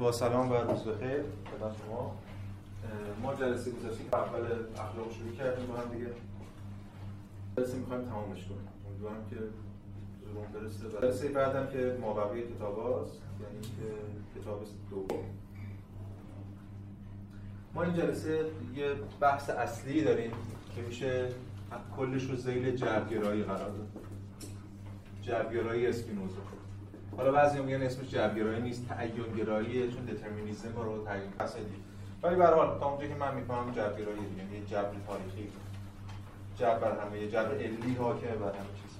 با سلام و روز بخیر خدمت شما. ما جلسه گذشته که اول اخلاق شروع کردیم با هم دیگه. جلسه می‌خوایم تمامش کنیم. امیدوارم که زورون برسه. جلسه بعدم که مابقی کتاب هاست یعنی که کتاب دوم. ما این جلسه یه بحث اصلی داریم که میشه کلش رو زیل جبرگرایی قرار داد. جبرگرایی اسپینوزا. حالا بعضی میگن اسمش جبرگرایی نیست تعین گراییه چون دترمینیسم رو تعیین قصدی ولی به هر حال تا اونجایی که من می‌فهمم جبرگرایی یعنی یه جبر تاریخی. جبر بر همه یه جبر علی حاکم بر همه چیز.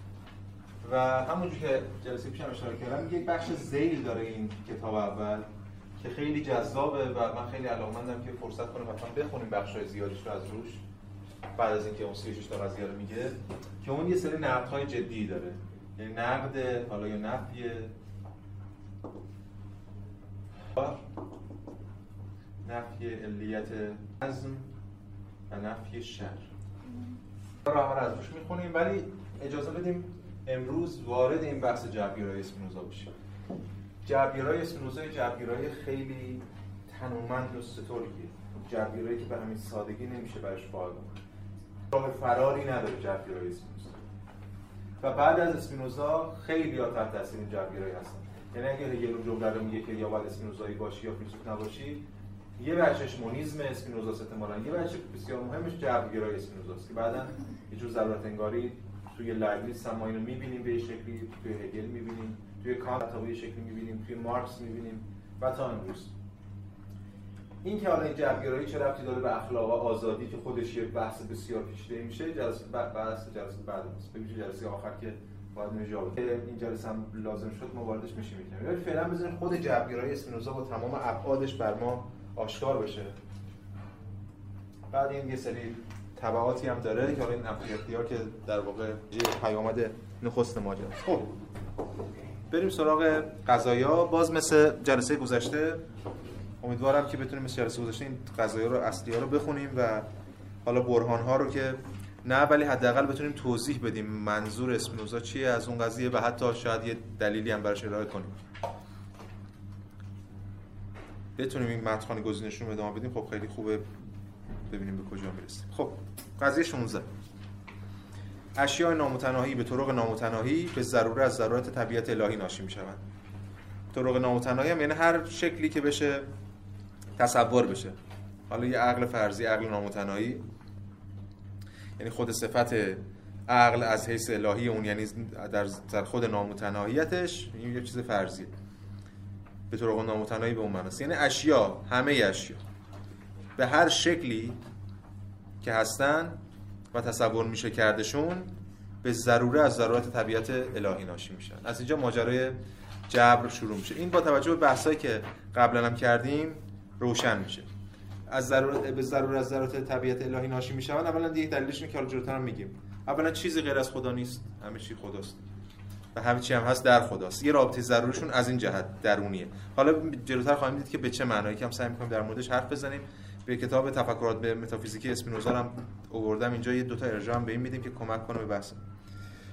و همونجوری که جلسه پیشم اشاره کردم یک بخش زیل داره این کتاب اول که خیلی جذابه و من خیلی علاقمندم که فرصت کنم مثلا بخونیم بخشای زیادیش رو از روش. بعد از اینکه اون 36 تا قضیه رو میگه که اون یه سری نقدهای جدی داره. یعنی نقد حالا یا نفی نفی علیت نظم و نفی شر. راه رو از روش می‌خونیم ولی اجازه بدیم امروز وارد این بحث جبرگرای اسپینوزا بشیم. جبرگرای اسپینوزا جبرگرای خیلی تنومند و سترگیه جبرگرایی که به همین سادگی نمیشه برش فعال راه فراری نداره جبرگرای اسپینوزا. و بعد از اسپینوزا خیلی ها تحت تاثیر جبرگرایی هستن. یعنی اگه هگل اون جمله رو میگه که یا باید اسپینوزایی باشی یا فیلسوف نباشی یه بچش مونیزم اسپینوزا احتمالاً یه بچه بسیار مهمش جبرگرای اسپینوزاست که بعدا یه جور ضرورت انگاری توی لایبنیتس هم ما اینو می‌بینیم به شکلی توی هگل می‌بینیم توی کانت تا به شکلی می‌بینیم توی مارکس می‌بینیم و تا امروز. این که حالا این جبرگرایی چه ربطی داره به اخلاق و آزادی که خودش یه بحث بسیار پیچیده میشه جلسه بحث جلسه بعد ببینید جلسه آخر که باید جواب این جلسه هم لازم شد ما واردش میشیم ولی فعلا بزنید خود جبرگرایی اسپینوزا با تمام ابعادش بر ما آشکار بشه. بعد این یه سری تبعاتی هم داره که حالا این اختیار که در واقع یه پیامد نخست ماجرا. خب بریم سراغ قضایا. باز مثل جلسه گذشته امیدوارم که بتونیم مثل جلسه گذشته این قضایا رو اصلی ها رو بخونیم و حالا برهان ها رو که نه ولی حداقل بتونیم توضیح بدیم منظور اسپینوزا چیه. از اون قضیه و حتی شاید یه دلیلی هم براش ارائه کنیم. بتونیم این متن گزینشون رو ادامه بدیم. خب خیلی خوبه. ببینیم به کجا می‌رسیم. خب قضیه 16 اشیاء نامتناهی به طرق نامتناهی به ضروره از ضرورت طبیعت الهی ناشی می‌شوند. طرق نامتناهی هم یعنی هر شکلی که بشه تصور بشه. حالا یه عقل فرضی عقل نامتناهی. یعنی خود صفت عقل از حیث الهی اون یعنی در خود نامتناهیتش یه چیز فرضیه. به طرق نامتناهی به اون معناست. یعنی اشیا همه اشیا. به هر شکلی که هستن و تصور میشه کردشون به ضروره از ضرورت طبیعت الهی ناشی میشن. از اینجا ماجرای جبر شروع میشه. این با توجه به بحثایی که قبلا هم کردیم روشن میشه. از ضرورت به ضرورت از ضرورت طبیعت الهی ناشی میشن اولا دیگه دلیلش که حالا جلوتر هم میگیم. اولا چیزی غیر از خدا نیست. همه چی خداست. و همه چی هم هست در خداست. یه رابطه ضروریشون از این جهت درونیه. حالا جلوتر خواهیم دید که به چه معنایی که هم سعی می‌کنیم در موردش حرف بزنیم. به کتاب تفکرات به متافیزیکی اسپینوزا هم آوردم. اینجا یه دو تا ارجاع هم به این میدیم که کمک کنه به بحث.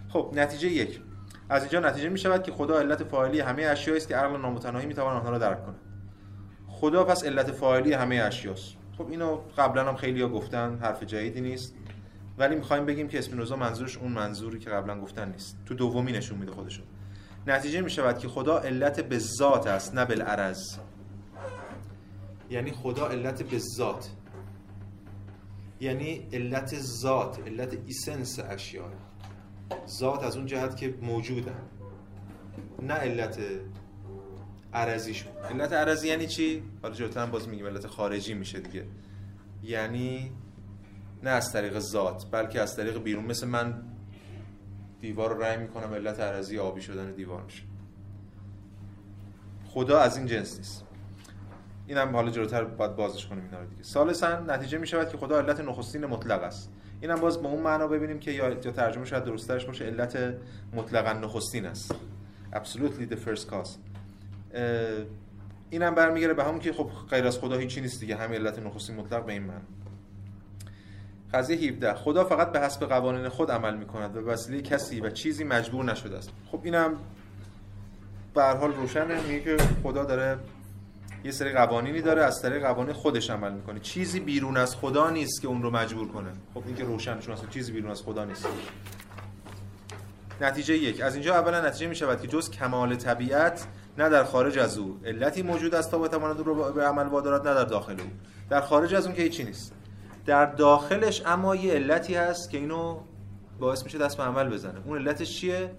خب نتیجه یک. از اینجا نتیجه می شود که خدا علت فاعلی همه اشیاء است که عقل نامتناهی می‌تواند آنها را درک کنه خدا پس علت فاعلی همه اشیاست خب اینو قبلا هم خیلی ها گفتن حرف جدیدی نیست. ولی می‌خوایم بگیم که اسپینوزا منظورش اون منظوری که قبلا گفتن نیست. تو دومی نشون میده خودشو. نتیجه می شود که خدا علت به ذات است نه بالعرض. یعنی خدا علت به ذات. یعنی علت ذات علت ایسنس اشیاء. ذات از اون جهت که موجودن نه علت عرضیشون علت عرضی یعنی چی؟ حالا جلوتر هم باز میگیم علت خارجی میشه دیگه. یعنی نه از طریق ذات بلکه از طریق بیرون. مثل من دیوار رو رنگ می‌کنم علت عرضی آبی شدن دیوار میشه. خدا از این جنس نیست. این هم حالا جلوتر باید بازش کنیم اینا رو دیگه. ثالثا نتیجه می شود که خدا علت نخستین مطلق است. این هم باز به اون معنا ببینیم که یا ترجمه شاید درستش باشه علت مطلقا نخستین است. Absolutely the first cause. این هم برمیگره به همون که خب غیر از خدا هیچی نیست دیگه. همین علت نخستین مطلق به این معنی قضیه 17 خدا فقط به حسب قوانین خود عمل می کند و وسیله کسی و چیزی مجبور نشده است. خب اینم به هر حال روشنه. میگه که خدا داره یه سری قوانینی داره از طریق قوانین خودش عمل می‌کنه. چیزی بیرون از خدا نیست که اون رو مجبور کنه. خب این که روشن چون اصلا چیزی بیرون از خدا نیست. نتیجه یک. از اینجا اولا نتیجه می شود که جز کمال طبیعت نه در خارج از او. علتی موجود است تا بتواند رو به عمل وادارد نه در داخل او. در خارج از اون که هیچی نیست. در داخلش اما یه علتی هست که اینو باعث میشه دست به عمل بزنه. اون علتش چیه؟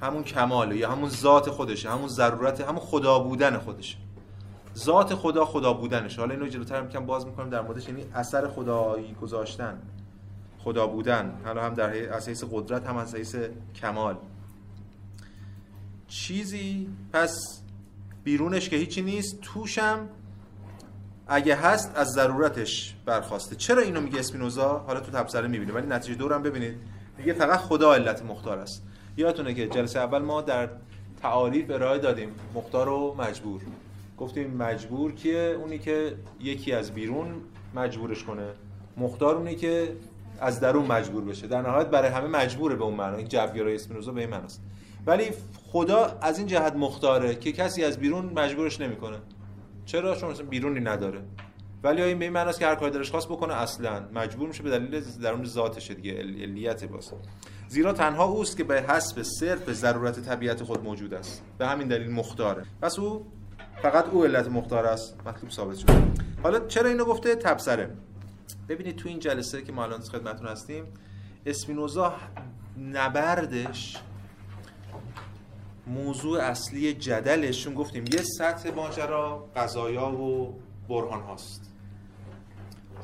همون کماله یا همون ذات خودشه همون ضرورت همون خدا بودن خودشه. ذات خدا خدا بودنش حالا اینو جلوتر کم باز می‌کنیم در موردش یعنی اثر خدایی گذاشتن خدا بودن. حالا هم در اساس قدرت هم از حیث کمال. چیزی پس بیرونش که هیچی نیست توشم اگه هست از ضرورتش برخواسته. چرا اینو میگه اسپینوزا؟ حالا تو تبصره می‌بینید ولی نتیجه دورم ببینید. میگه فقط خدا علت مختار است. یادتونه که جلسه اول ما در تعاریف ارائه دادیم. مختار و مجبور. گفتیم مجبور کیه؟ اونی که یکی از بیرون مجبورش کنه. مختار اونی که از درون مجبور بشه. در نهایت برای همه مجبوره به اون معنا. این جبرگرای اسپینوزا به این معناست. ولی خدا از این جهت مختاره که کسی از بیرون مجبورش نمی‌کنه. چرا؟ چون مثلا بیرونی نداره. ولی این به این معناست که هر کاری دلش خواست بکنه اصلا مجبور میشه به دلیل درون ذاتشه دیگه علیت باشه. زیرا تنها اوست که به حسب صرف ضرورت طبیعت خود موجود است. به همین دلیل مختاره. پس او فقط او علت مختار است. مطلوب ثابت شد حالا چرا اینو گفته؟ تبصره. ببینید تو این جلسه که ما الان خدمتتون هستیم اسپینوزا نبردش موضوع اصلی جدلشون گفتیم. یه سطح ماجرا قضایا و برهان هاست.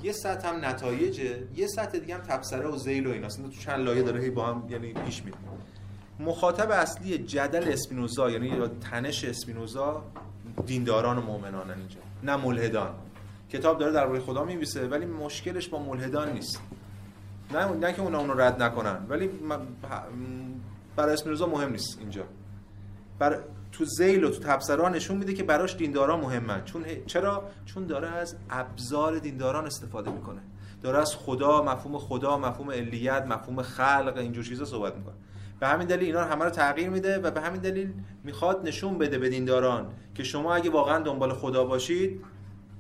یه سطح هم نتایجه یه سطح دیگه هم تبصره و زیل و ایناست. تو چند لایه داره هی با هم یعنی پیش میره. مخاطب اصلی جدل اسپینوزا یعنی یا تنش اسپینوزا دینداران و مؤمنان اینجا. نه ملحدان. کتاب داره در خدا میویسه ولی مشکلش با ملحدان نیست. نه نه که اونا اونو رد نکنن ولی برای اسپینوزا مهم نیست اینجا. بر تو زیل و تو تبصره نشون میده که براش دینداران مهمن. چون چرا؟ چون داره از ابزار دینداران استفاده می‌کنه. داره از خدا مفهوم خدا مفهوم علیت مفهوم خلق اینجور چیزا صحبت می‌کنه. به همین دلیل اینا رو همه رو تغییر میده و به همین دلیل می‌خواد نشون بده به دینداران که شما اگه واقعا دنبال خدا باشید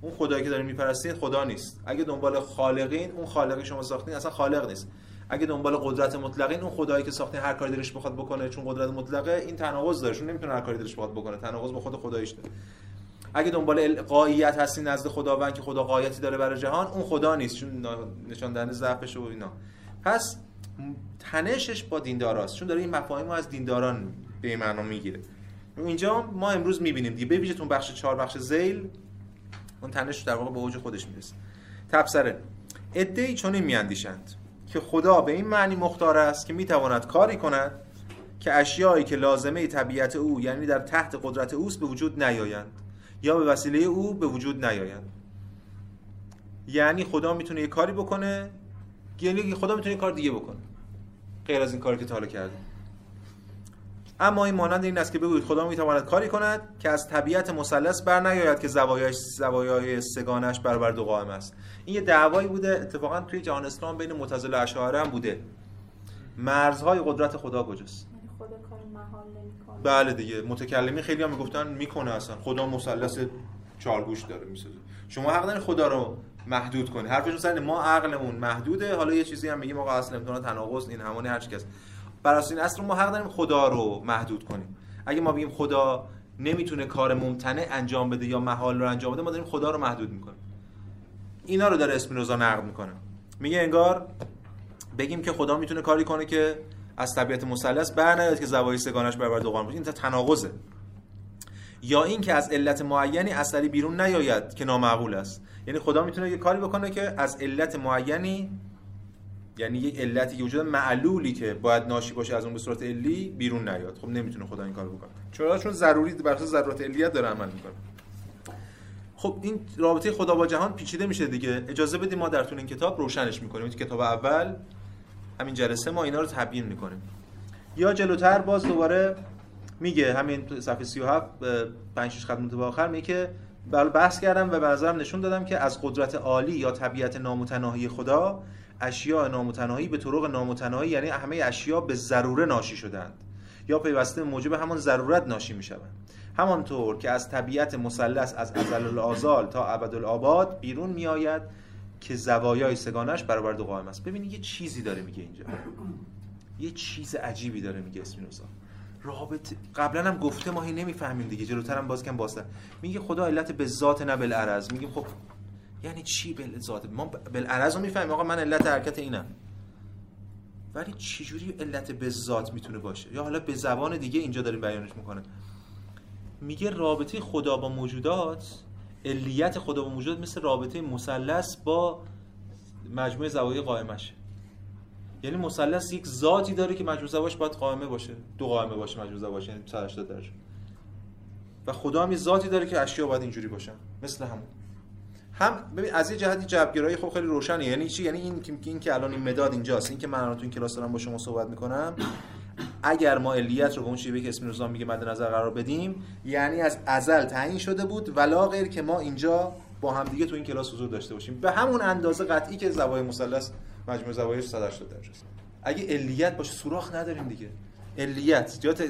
اون خدایی که دارین میپرستین خدا نیست. اگه دنبال خالقین اون خالقی شما ساختین اصلا خالق نیست. اگه دنبال قدرت مطلقین اون خدایی که ساختین هر کاری دلش بخواد بکنه چون قدرت مطلقه این تناقض داره. چون نمی‌تونه هر کاری دلش بخواد بکنه. تناقض با خود خداییش داره. اگه دنبال قاییت هستین نزد خداوند که خدا قایتی داره برای جهان اون خدا نیست. چون نشان دهنده ضعفش و اینا. پس تنشش با دینداراست. چون داره این مفاهیم رو از دینداران به معنا می‌گیره. اینجا ما امروز می‌بینیم دیگه. ببینید اون بخش چهار بخش زیل. اون تنش در واقع به اوج خودش می‌رسه. تبصره. ادعی چون میاندیشند که خدا به این معنی مختار است که می‌تواند کاری کند که اشیایی که لازمه طبیعت او یعنی در تحت قدرت اوست به وجود نیایند یا به وسیله او به وجود نیایند. یعنی خدا می‌تونه یه کاری بکنه یعنی خدا می‌تونه یه کار دیگه بکنه غیر از این کاری که تا حالا کرده. اما این مانند این است که بگویید خدا می‌تواند کاری کند که از طبیعت مثلث بر نیاید که زوایای زوایای سگانش برابر دو قائم است. این یه دعوایی بوده اتفاقا توی جهان اسلام بین معتزله و اشاعره هم بوده. مرزهای قدرت خدا کجاست؟ یعنی خدا کار محال نمی‌کنه. بله دیگه متکلمی خیلی هم می‌گفتن می‌کنه اصلا. خدا مثلث چارگوش داره می‌سازه. شما حق دارین خدا رو محدود کنی. حرفشون سر ما عقلمون محدوده. حالا یه چیزی هم میگیم آقا اصل امتحان تناقض این همونی هر چیز بر اساس این اصل ما حق داریم خدا رو محدود کنیم. اگه ما بگیم خدا نمی‌تونه کار ممتنع انجام بده یا محال رو انجام بده ما داریم خدا رو محدود می‌کنیم. اینا رو داره اسپینوزا نقد می‌کنه. میگه انگار بگیم که خدا می‌تونه کاری کنه که از طبیعت مثلث بر که زوایای سگانش برابر دو قائم باشه. این تناقضه. یا این که از علت معینی اثری بیرون نیاید که نامعقول است. یعنی خدا می‌تونه یه کاری بکنه که از علت معینی یعنی یک علتی که وجود معلولی که باید ناشی باشه از اون به صورت علی بیرون نیاد. خب نمی‌تونه خدا این کارو بکنه. چرا؟ چون ضروری بر اساس ضرورت علیت داره عمل می‌کنه. خب این رابطه خدا با جهان پیچیده میشه دیگه. اجازه بدیم ما در طول این کتاب روشنش می‌کنیم. تو کتاب اول همین جلسه ما اینا رو تبیین می‌کنیم. یا جلوتر باز دوباره میگه همین صفحه 37 5 6 خط آخر میگه که بحث کردم و به نظرم نشون دادم که از قدرت عالی یا طبیعت نامتناهی خدا اشیاء نامتناهی به طرق نامتناهی یعنی همه اشیاء به ضروره ناشی شدند. یا پیوسته موجب همان ضرورت ناشی می شوند همانطور که از طبیعت مثلث از ازل الازال تا ابدالآباد بیرون میآید که زوایای سگانش برابر دو قائم است. ببینید یه چیزی داره میگه اینجا. یه چیز عجیبی داره میگه اسپینوزا. رابطه قبلا هم گفته ما هی نمی‌فهمیم دیگه. جلوتر هم باز کم بازتر میگه خدا علت به ذات نه بالعرض میگیم خب یعنی چی به ذات ما بالعرض رو می‌فهمیم. آقا من علت حرکت اینم. ولی چجوری علت به ذات می‌تونه باشه؟ یا حالا به زبان دیگه اینجا داریم بیانش می‌کنه. میگه رابطه خدا با موجودات علیت خدا با موجودات مثل رابطه مثلث با مجموعه زوایای قائمشه یعنی مثلث یک ذاتی داره که مجموع زواش باید قائمه باشه. دو قائمه باشه مجموع زواش یعنی 180 درجه. و خدا هم یه ذاتی داره که اشیا باید اینجوری باشن. مثل همون. هم ببین از یه جهتی جبرگرایی خب خیلی روشنه. یعنی چی؟ یعنی این که این که الان این مداد اینجاست. این که من الان تو این کلاس دارم با شما صحبت می‌کنم اگر ما علیت رو به اون شیوه که اسم روزان میگه مد نظر قرار بدیم یعنی از ازل تعیین شده بود ولا غیر که ما اینجا با هم دیگه تو این کلاس حضور داشته باشیم. به همون اندازه قطعی که زوایای مثلث مجموع زوایای 180 درجه است اگه علیت باشه سوراخ نداریم دیگه. علیت جات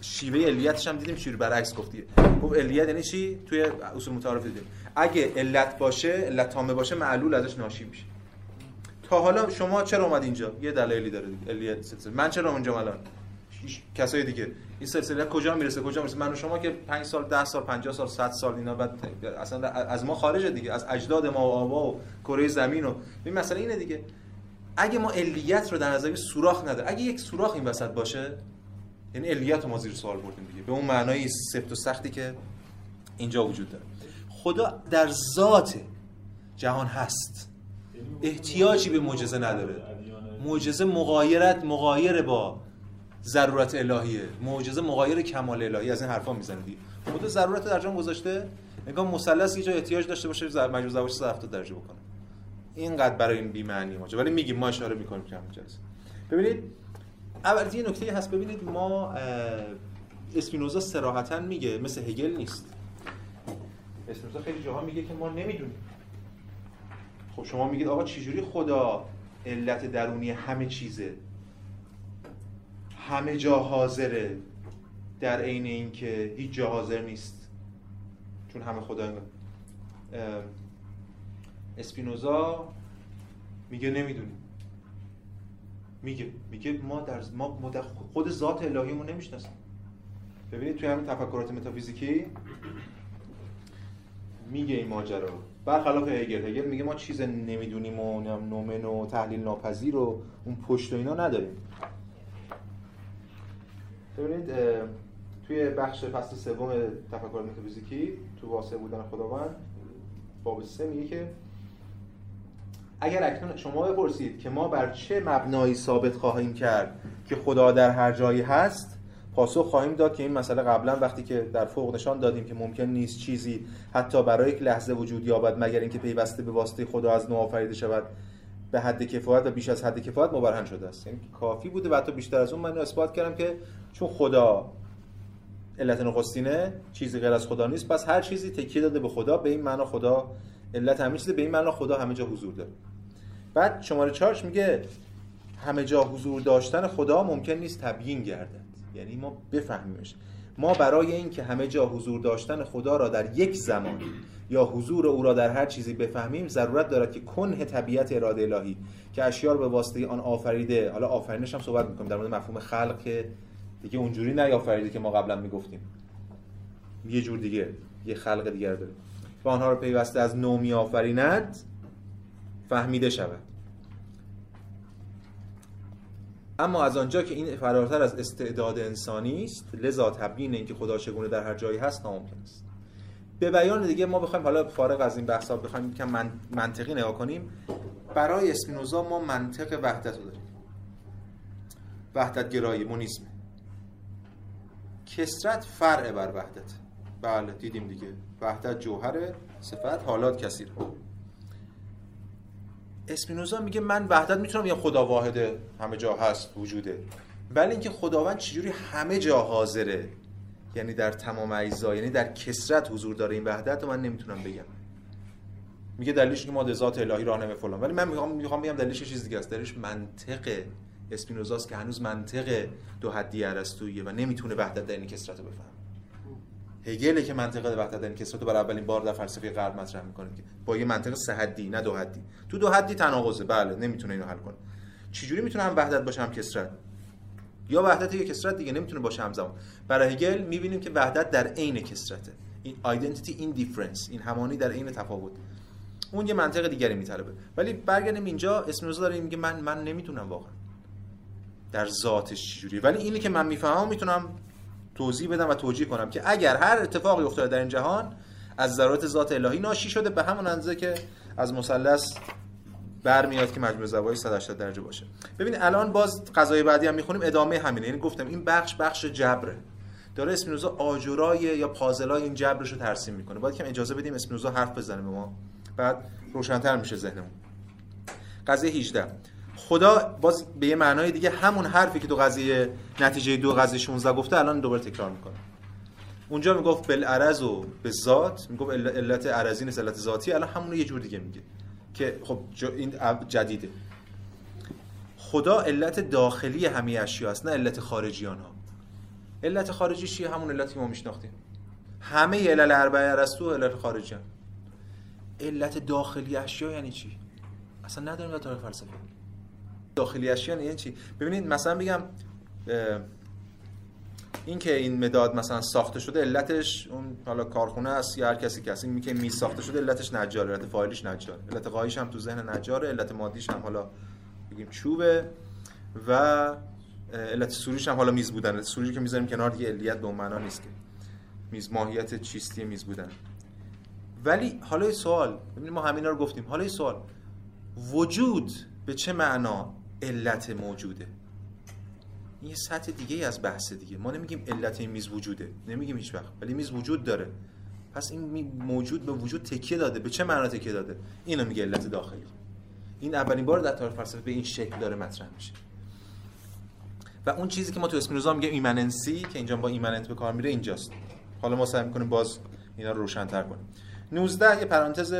شیوه علیتش هم دیدیم چجوری برعکس گفتیه گفت علیت یعنی چی؟ توی اصول متعارف دیدیم. اگه علت باشه علت تامه باشه معلول ازش ناشی میشه. تا حالا شما چرا اومد اینجا؟ یه دلایلی داره دیگه علیت سلسله. من چرا اونجا الان کسای دیگه. این سلسله کجا می‌رسه؟ کجا می‌رسه؟ من و شما که 5 سال 10 سال 50 سال 100 سال اینا بعد اصلا از ما خارجه دیگه. از اجداد ما و آبا و کره زمین و این مسئله اینه دیگه. اگه ما علیت رو در نظر سوراخ نداره اگه یک سوراخ این وسط باشه یعنی علیت رو ما زیر سوال بردیم دیگه. به اون معنای سفت و سختی که اینجا وجود داره. خدا در ذات جهان هست. احتیاجی به معجزه نداره. معجزه مغایرت مغایر با ضرورت الهیه. معجزه مغایر کمال الهی. از این حرفا می‌زنه دیگه. خدا ضرورت در جان گذاشته. نگاه مثلث یه جا احتیاج داشته باشه مجبور زواج 70 درجه بکنه. اینقدر برای این بی معنی ما. ولی میگیم ما اشاره می‌کنیم که همین جلسه ببینید اول یه نکته هست. ببینید ما اسپینوزا صراحتا میگه مثل هگل نیست. اسپینوزا خیلی جاها میگه که ما نمی‌دونیم. خب شما میگید آقا چجوری خدا علت درونی همه چیزه؟ همه جا حاضره در عین اینکه هیچ جا حاضر نیست. چون همه خدا اسپینوزا میگه نمی‌دونیم. میگه میگه ما در ما خود ذات الهیمون نمی‌شناسیم. ببینید توی همین تفکرات متافیزیکی میگه این ماجرا. برخلاف هگل هگل میگه ما چیز نمی‌دونیم و نومن و تحلیل ناپذیر و اون پشت و اینا نداریم. ببینید توی بخش فصل سوم تفکر متافیزیکی تو واسه بودن خداوند باب سه میگه که اگر اکنون شما بپرسید که ما بر چه مبنایی ثابت خواهیم کرد که خدا در هر جایی هست پاسخ خواهیم داد که این مسئله قبلا وقتی که در فوق نشان دادیم که ممکن نیست چیزی حتی برای یک لحظه وجود یابد مگر اینکه پیوسته به واسطه خدا از نو آفریده شود به حد کفایت و بیش از حد کفایت مبرهن شده است. یعنی کافی بوده و حتی بیشتر از اون من اثبات کردم که چون خدا علت نخستینه چیزی غیر از خدا نیست پس هر چیزی تکیه داده به خدا به این معنا خدا علت همه چیز به این معنا خدا همه جا حضور داره. بعد شماره چارش میگه همه جا حضور داشتن خدا ممکن نیست تبیین گردد. یعنی ما بفهمیمش. ما برای اینکه همه جا حضور داشتن خدا را در یک زمان یا حضور او را در هر چیزی بفهمیم ضرورت دارد که کنه طبیعت اراده الهی که اشیاء به واسطه آن آفریده. حالا آفرینش هم صحبت می‌کنیم در مورد مفهوم خلق که دیگه اونجوری نیافریده که ما قبلا می‌گفتیم. یه جور دیگه یه خلق دیگر داره. و آنها را پیوسته از نو آفریند فهمیده شود. اما از آنجا که این فراتر از استعداد انسانی است لذا تبیین اینکه خدا چگونه در هر جایی هست ناممکن است. به بیان دیگه ما بخوایم حالا فارغ از این بحثا بخوایم که من منطقی نگاه کنیم. برای اسپینوزا ما منطق وحدت رو داریم. وحدت گرایی مونیسم. کسرت فرع بر وحدت. بله دیدیم دیگه. وحدت جوهر صفت حالات کثیر اسپینوزا میگه من وحدت می‌تونم یه خدا واحده همه جا هست وجوده. ولی اینکه خداوند چجوری همه جا حاضره یعنی در تمام اجزا یعنی در کسرت حضور داره این وحدت رو من نمی‌تونم بگم. میگه دلیلش که ما ذات الهی راهنمای فلان. ولی من می‌خوام بگم دلیلش چیز دیگه است. دلیلش منطق اسپینوزاست که هنوز منطق دو حدی ارسطویی و نمی‌تونه وحدت در این کسرت رو بفهم هگل که منطقه وحدت کسرت رو برای اولین بار در فلسفه غرب مطرح می‌کنه که با یه منطق سه حدی نه دو حدی. تو دو حدی تناقضه. بله نمی‌تونه اینو حل کنه. چجوری می‌تونه هم وحدت باشه هم کسرت؟ یا وحدت یا کسرت دیگه نمی‌تونه باشه همزمان برای هگل می‌بینیم که وحدت در عین کسرته. این identity in difference این همانی در عین تفاوت. اون یه منطق دیگری میطلبه. ولی برگردیم اینجا اسپینوزا داره میگه من من نمی‌تونم واقعا. در ذاتش چجوریه. ولی اینی که من می‌فهمم می‌تونم توضیح بدم و توجیه کنم که اگر هر اتفاقی افتاده در این جهان از ضرورت ذات الهی ناشی شده به همون اندازه که از مثلث برمیاد که مجموع زوایای 180 درجه باشه. ببین الان باز قضای بعدی هم می‌خونیم ادامه همینه. یعنی گفتم این بخش بخش جبره. داره اسپینوزا آجرای یا پازلای این جبرش رو ترسیم می‌کنه. باید که اجازه بدیم اسپینوزا حرف بزنه به ما. بعد روشنتر میشه ذهنمون. قضیه 18 خدا باز به یه معنای دیگه همون حرفی که تو قضیه نتیجه دو قضیه 16 گفته الان دوباره تکرار می‌کنه. اونجا می‌گفت بالعرض و به ذات می‌گفت علت عرضی نیست علت ذاتی. الان همون رو یه جور دیگه میگه که خب این جدیده. خدا علت داخلی همه اشیا است نه علت خارجی آنها علت خارجی چیه؟ همون علتی ما میشناختیم. همه علل اربعه ارسطو علت خارجی هم. علت داخلی اشیا یعنی چی؟ اصلا نداریم در تاریخ فلسفه. داخلی اشیا یعنی چی؟ ببینید مثلا بگم این که این مداد مثلا ساخته شده علتش اون حالا کارخونه است یا هر کسی که این که میز ساخته شده علتش نجار علت فایلش نجار علت قایش هم تو ذهن نجاره علت مادیش هم حالا بگیم چوبه و علت سوریش هم حالا میز بودن. سوری که می‌ذاریم کنار دیگه علیت به اون معنا نیست که. میز ماهیت چیستی میز بودن. ولی حالا سوال ببینید ما همینا رو گفتیم. حالا سوال. وجود به چه معنا علت موجوده. این یه سطح دیگه از بحث دیگه. ما نمیگیم علت این میز وجوده. نمیگیم هیچ وقت. ولی میز وجود داره. پس این موجود به وجود تکیه داده. به چه معنا تکیه داده؟ اینو میگه علت داخلی. این اولین بار در تاریخ فلسفه به این شکل داره مطرح میشه. و اون چیزی که ما تو اسپینوزا میگه ایمننسی که اینجا با ایمننت به کار میره اینجاست. حالا ما سعی می‌کنیم باز اینا رو روشن‌تر کنیم. 19 یه پرانتز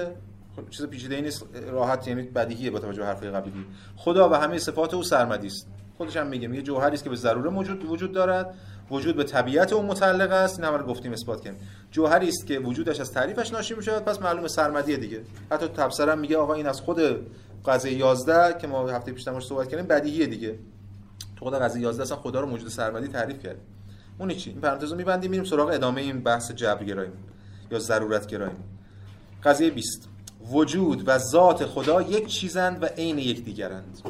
چیز پیچیده نیست راحت یعنی بدیهیه با توجه به حرفای قبلی. خدا و همه صفات او سرمدی است. خودش هم میگه میگه جوهری است که به ضروره موجود وجود دارد. وجود به طبیعت اون متعلق است. این رو گفتیم اثبات کردیم. جوهری است که وجودش از تعریفش ناشی میشه پس معلومه سرمدیه دیگه. حتی تفسیرم میگه آقا این از خود قضیه 11 که ما هفته پیش تماش صحبت کردیم بدیهیه دیگه. تو خود قضیه 11 اصلا خدا رو موجود سرمدی تعریف کرد. اون چی؟ این پرانتزو میبندیم میریم سراغ ادامه این بحث جبرگرایی یا ضرورت گرایی قضیه 20 وجود و ذات خدا یک چیزند و عین یکدیگرند.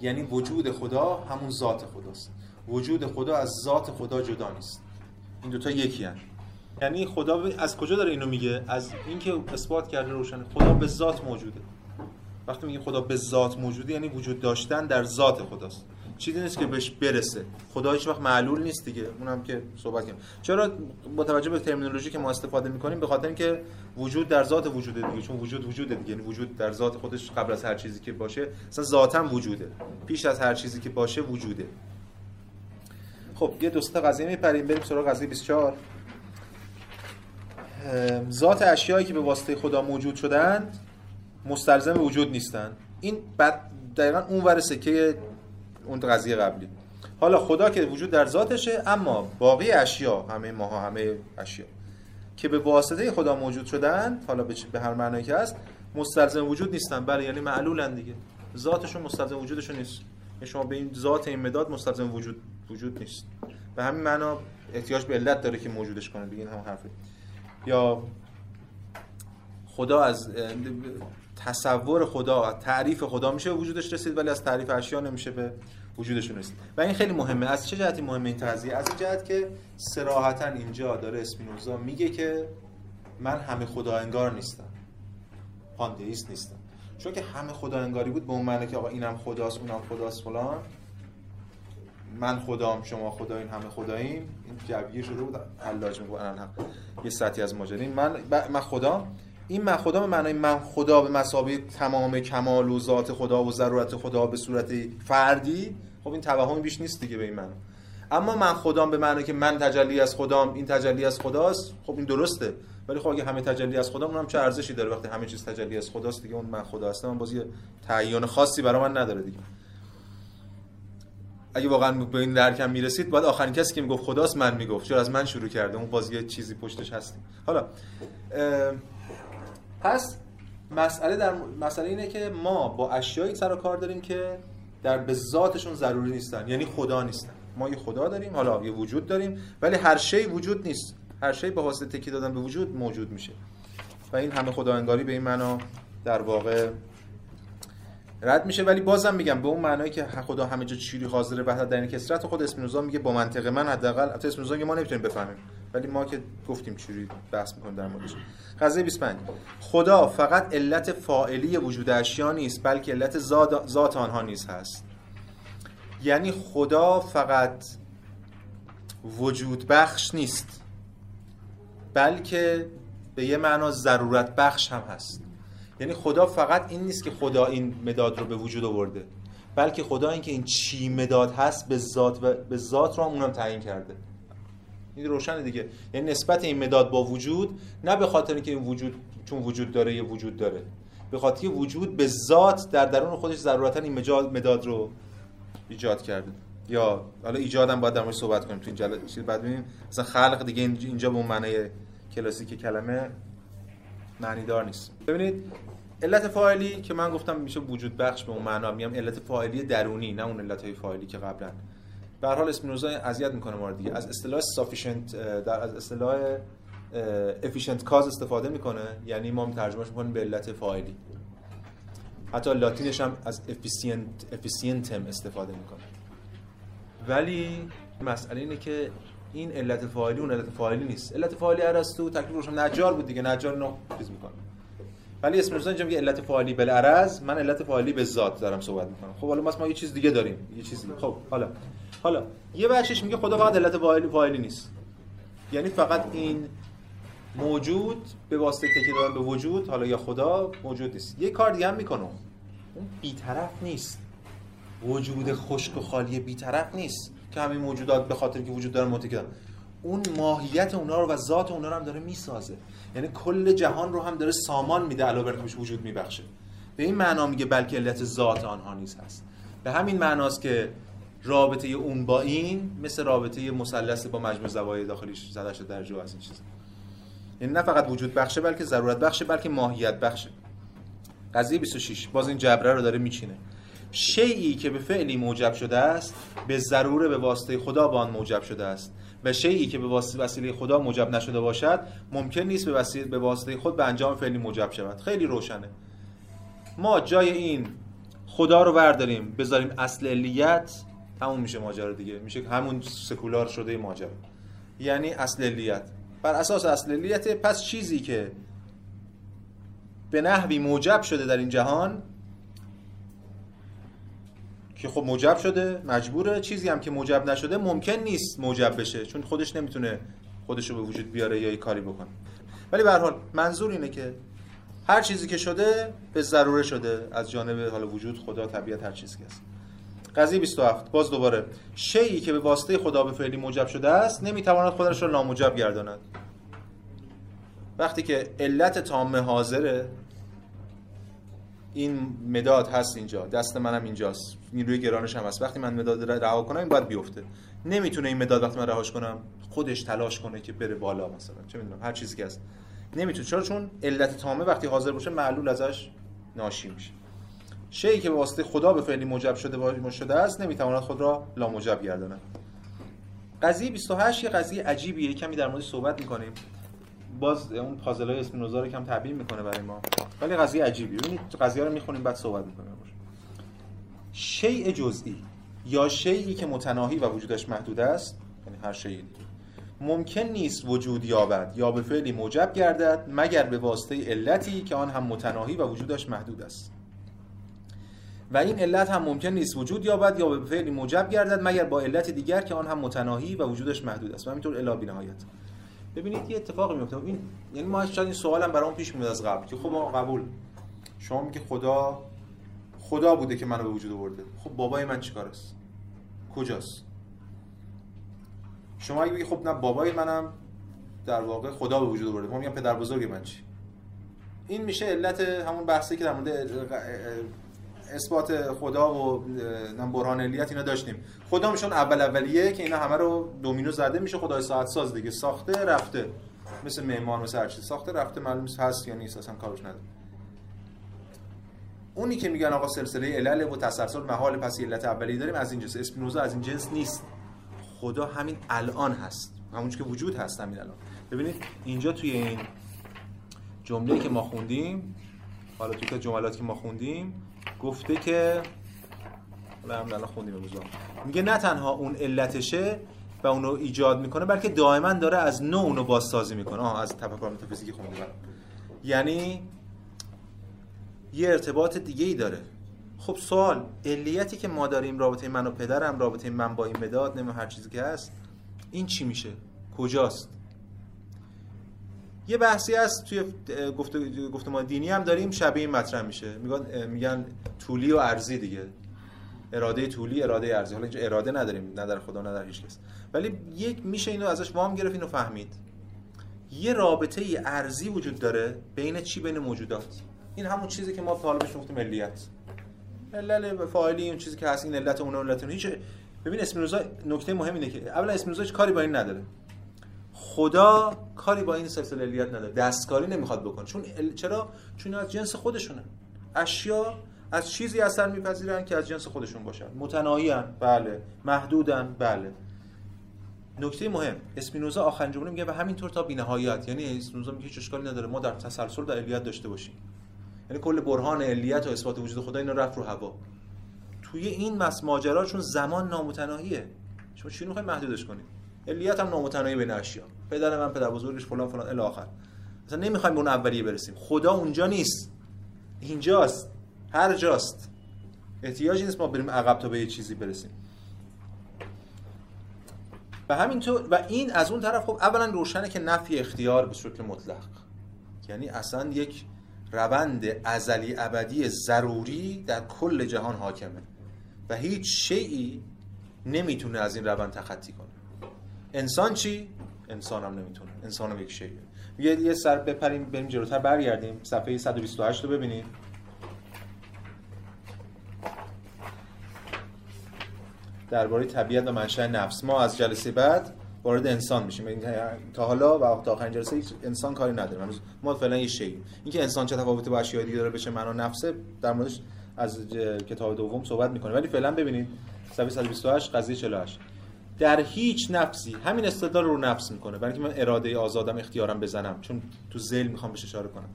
یعنی وجود خدا همون ذات خداست. وجود خدا از ذات خدا جدا نیست. این دوتا یکی هن. یعنی خدا از کجا داره اینو میگه؟ از اینکه اثبات کرده روشن. خدا به ذات موجوده. وقتی میگه خدا به ذات موجوده یعنی وجود داشتن در ذات خداست. چیزی نیست که بهش برسه. خدا هیچ وقت معلول نیست دیگه. اونم که صحبت کنیم چرا با توجه به ترمینولوژی که ما استفاده می‌کنیم به خاطر اینکه وجود در ذات وجوده دیگه. چون وجود وجوده دیگه. یعنی وجود در ذات خودش قبل از هر چیزی که باشه اصلا ذاتا وجوده. پیش از هر چیزی که باشه وجوده. خب یه دوستا قضیه میپریم. بریم سراغ قضیه 24 ذات اشیایی که به واسطه خدا موجود شدند مستلزم وجود نیستند این بعد دقیقا اون ور سکه اون قضیه قبلی. حالا خدا که وجود در ذاتشه اما باقی اشیا همه ماها همه اشیا. که به واسطه خدا موجود شدن حالا به هر معنایی که هست مستلزم وجود نیستن. بله یعنی معلولن دیگه. ذاتشون مستلزم وجودشون نیست. یعنی شما به این ذات این مداد مستلزم وجود وجود نیست. به همین معنا احتیاج به علت داره که موجودش کنه. بگین هم حرفه یا خدا از تصور خدا تعریف خدا میشه وجودش رسید ولی از تعریف اشیا نمیشه به وجودشون رسید. و این خیلی مهمه. از چه جهتی مهمه این قضیه از این جهت که صراحتا اینجا داره اسپینوزا میگه که من همه خدا انگار نیستم. پاندئیست نیستم. چون که همه خدا انگاری بود به اون معنی که آقا اینم خداست اونم خداست فلان. من خدام شما خدا این همه خداییم. این جوگیر شده بود. حلاج میگه یه سطحی از ماجرا. من من خدام. این من خدا به معنای من خدا به مسابقه تمام کمال و ذات خدا و ضرورت خدا به صورت فردی خب این توهم بیش نیست دیگه به این من اما من خدام به معنی که من تجلی از خدام این تجلی از خداست خب این درسته. ولی خب اگه همه تجلی از خدا اونم چه ارزشی داره؟ وقتی همه چیز تجلی از خداست دیگه اون من خدا هستم من بازی تعیین خاصی برای من نداره دیگه. اگه واقعا به این درکم می‌رسید باید آخرین کسی که می‌گفت خداست من می‌گفت. چرا؟ از من شروع کرده. اون بازی چیزی پشتش هست حالا پس مسئله در مسئله اینه که ما با اشیایی سر و کار داریم که در به ذاتشون ضروری نیستن. یعنی خدا نیستن. ما یه خدا داریم حالا یه وجود داریم ولی هر شی وجود نیست. هر شی به واسطه تکی دادن به وجود موجود میشه. و این همه خدا انگاری به این معنا در واقع رد میشه ولی بازم میگم به اون معنایی که خدا همه جا چیری حاضره و در این کسرت خود اسپینوزا میگه با منطق من حداقل البته اسپینوزا ما نمی‌تونیم بفهمیم. ولی ما که گفتیم چوری بحث می‌کنیم در موردش. قضیه 25 خدا فقط علت فاعلی وجود اشیا نیست بلکه علت ذات آنها نیز هست. یعنی خدا فقط وجود بخش نیست بلکه به یه معنا ضرورت بخش هم هست. یعنی خدا فقط این نیست که خدا این مداد رو به وجود آورده بلکه خدا اینکه این چی مداد هست به ذات و به ذات رو هم اونم تعیین کرده. این روشن دیگه. یعنی نسبت این مداد با وجود نه به خاطر اینکه این وجود چون وجود داره یا وجود داره. به خاطر وجود به ذات در درون خودش ضرورتا این مداد رو ایجاد کرده. یا حالا ایجادم باید در مورد صحبت کنیم. تو این جلسه بعد ببینیم. مثلا خلق دیگه اینجا به اون معنی کلاسیک کلمه معنیدار نیست. ببینید علت فاعلی که من گفتم میشه وجود بخش به اون معنا میگم علت فاعلی درونی نه اون علت های فاعلی که قبلا. به هر حال اسپینوزا اذیت می‌کنه ما دیگه. از اصطلاح sufficient در از اصطلاح efficient cause استفاده می‌کنه. یعنی ما ترجمهش می‌کنیم به علت فاعلی. حتی لاتینش هم از efficient efficientem استفاده می‌کنه. ولی مسئله اینه که این علت فاعلی اون علت فاعلی نیست. علت فاعلی ارسطو تکلیف روشن نجار بود دیگه. نجار نو چیز می‌کنه. ولی اسم اینجا میگه علت فاعلی بالعرض من علت فاعلی به ذات دارم صحبت می‌کنم. خب حالا ما یه چیز دیگه داریم. یه چیز خب حالا. حالا یه بخشش میگه خدا فقط علت فاعلی فاعلی نیست. یعنی فقط این موجود به واسطه تکیه دادن به وجود حالا یا خدا موجود نیست. یه کار دیگه هم می‌کنه. اون بیطرف نیست. وجود خشک و خالی بیطرف نیست. که همین موجودات به خاطر که وجود دارن متکی اون ماهیت اونا رو و ذات اونا رو هم داره می‌سازه. یعنی کل جهان رو هم داره سامان میده علاوه بر وجود میبخشه. به این معنا میگه بلکه علت ذات آنها نیز هست. به همین معناست که رابطه اون با این مثل رابطه مثلث با مجموع زوایای داخلیش زده شده در جو از این چیز یعنی نه فقط وجود بخشه بلکه ضرورت بخشه بلکه ماهیت بخشه. قضیه 26 باز این جبره رو داره میچینه. شیعی که به فعلی موجب شده است به ضروره به واسطه خدا با آن موجب شده است. و شیعی که به وسیله خدا موجب نشده باشد ممکن نیست به وسیله به واسطه خود به انجام فعلی موجب شود. خیلی روشنه. ما جای این خدا رو برداریم بذاریم اصل علیت همون میشه ماجرا دیگه. میشه همون سکولار شده ماجرا. یعنی اصل علیت. بر اساس اصل علیت پس چیزی که به نحوی موجب شده در این جهان که خب موجب شده مجبوره. چیزی هم که موجب نشده ممکن نیست موجب بشه چون خودش نمی‌تونه خودش رو به وجود بیاره یا ای کاری بکنه. ولی به هر حال منظور اینه که هر چیزی که شده به ضروره شده. از جانب حال وجود خدا طبیعت هر چیزی که هست. قضیه 27 باز دوباره. شیعی که به واسطه خدا به فعلی موجب شده است نمی‌تواند خودش را ناموجب گرداند. وقتی که علت تام حاضره این مداد هست اینجا دست منم اینجاست نیروی گرانش هم هست. وقتی من مداد رها کنم این باید بیفته. نمی‌تونه این مداد وقتی من رهاش کنم خودش تلاش کنه که بره بالا مثلا. چه می‌دونم هر چیزی که هست. نمی‌تونه. چرا؟ چون علت تامه وقتی حاضر باشه معلول ازش ناشی میشه. شیعی که به واسطه خدا به فعلی موجب شده شده است نمی‌تواند خود را لا موجب گرداند. قضیه 28 یه قضیه عجیبیه. کمی در مورد صحبت می‌کنیم. باز اون پازل های اسپینوزا رو کم تبیین می‌کنه برای ما. ولی قضیه عجیبی ببینید قضیه رو می‌خونیم بعد صحبت می‌کنیم. شیء جزئی یا شیعی که متناهی و وجودش محدود است یعنی هر شیء ممکن نیست وجود یابد یا به فعلی موجب گردد مگر به واسطه علتی که آن هم متناهی و وجودش محدود است. و این علت هم ممکن نیست وجود یابد یا به فعلی موجب گردد مگر با علت دیگر که آن هم متناهی و وجودش محدود است. و همینطور الی نهایت. ببینید یه اتفاقی میفته. این یعنی ما شاید این سوالم برام پیش میاد از قبل که خب قبول. شما میگه خدا خدا بوده که منو به وجود آورده. خب بابای من چیکار است کجاست؟ شما اگه بگی خب نه بابای منم در واقع خدا به وجود آورده. ما میگم پدر بزرگ من چی؟ این میشه علت همون بحثی که در مورد اثبات خدا و برهان علیت اینا داشتیم. خدا میشون اول اولیه که اینا همه رو دومینو زده میشه. خدای ساعت ساز دیگه. ساخته رفته. مثل معمار مثل هر ساخته رفته. معلوم هست یا نیست. اصلا کارش نداره. اونی که میگن آقا سلسله علل و تسلسل محال پس علت اولیه داریم از این جنس اسپینوزا از این جنس نیست. خدا همین الان هست. همون که وجود هست همین الان. ببینید اینجا توی این جمله‌ای که ما خوندیم حالا توی جملاتی که ما خوندیم گفته که حالا هم الان خوندیم امروز. میگه نه تنها اون علتشه و اونو ایجاد می‌کنه بلکه دائما داره از نو اونو بازسازی می‌کنه. آه از تفکر متافیزیکی خوندیم. یعنی یه ارتباط دیگه ای داره. خب سوال علیتی که ما داریم رابطه من و پدرم رابطه من با این مداد نمی‌دونم هر چیزی که هست این چی میشه؟ کجاست؟ یه بحثی هست توی گفت گفتمان دینی هم داریم شبیه این مطرح میشه. میگن میگن طولی و ارزی دیگه. اراده طولی اراده ارزی. حالا اینجا اراده نداریم نه در خدا نه در هیچ کس. ولی یک میشه اینو ازش وام گرفت اینو فهمید. یه رابطه ارزی وجود داره بین چی؟ بین موجودات. این همون چیزی که ما حالا بهش گفتیم ملیت. علل فاعلی اون چیزی که هست این علت اون علت اون هیچ ببین اسپینوزا نکته مهم اینه که اولا هیچ کاری با این نداره. خدا کاری با این سلسله علیت نداره. دستکاری نمی‌خواد بکنه. چون ال... چرا؟ چون از جنس خودشونه. اشیا از چیزی اثر میپذیرن که از جنس خودشون باشن. متناهیان بله. محدودن بله. نکته مهم. اسپینوزا آخرین جمله میگه و همینطور تا بی‌نهایت. یعنی اسپینوزا میگه هیچ اشکالی نداره. ما در تسلسل در علیت داشته باشیم. یعنی کل برهان علیت و اثبات وجود خدا اینا رفت رو هوا. توی این مس ماجرا چون زمان نامتناهیه. شما چی می‌خواید محدودش کنید علیت هم نامتناهی بین اشیا پدر من پدر بزرگش فلان فلان الی آخر. مثلا نمی‌خوایم به اون اولیه برسیم. خدا اونجا نیست. اینجاست. هر جاست. احتیاجی نیست ما بریم عقب تا به یه چیزی برسیم. و همینطور و این از اون طرف خب اولا روشنه که نفی اختیار به شکل مطلق. یعنی اصلا یک روند ازلی ابدی ضروری در کل جهان حاکمه. و هیچ شیعی نمی‌تونه از این روند تخطی کنه. انسان چی؟ انسان هم نمی‌تونه. انسان هم یک شیعه یه یه سر بپریم بریم جلوتر برگردیم. صفحه 128 رو ببینید درباره طبیعت و منشأ نفس. ما از جلسه بعد وارد انسان میشیم. تا حالا و تا آخرین جلسه انسان کاری نداریم. هنوز ما فعلا یه شی اینکه انسان چه تفاوتی با اشیاء دیگه داره بشه معنا نفسه در موردش از کتاب دوم صحبت می‌کنه ولی فعلا ببینید. صفحه 128 قضیه 48 در هیچ نفسی همین استدلال رو نفس می‌کنه. برای اینکه من اراده آزادم اختیارم بزنم چون تو ذیل می‌خوام بهش اشاره کنم.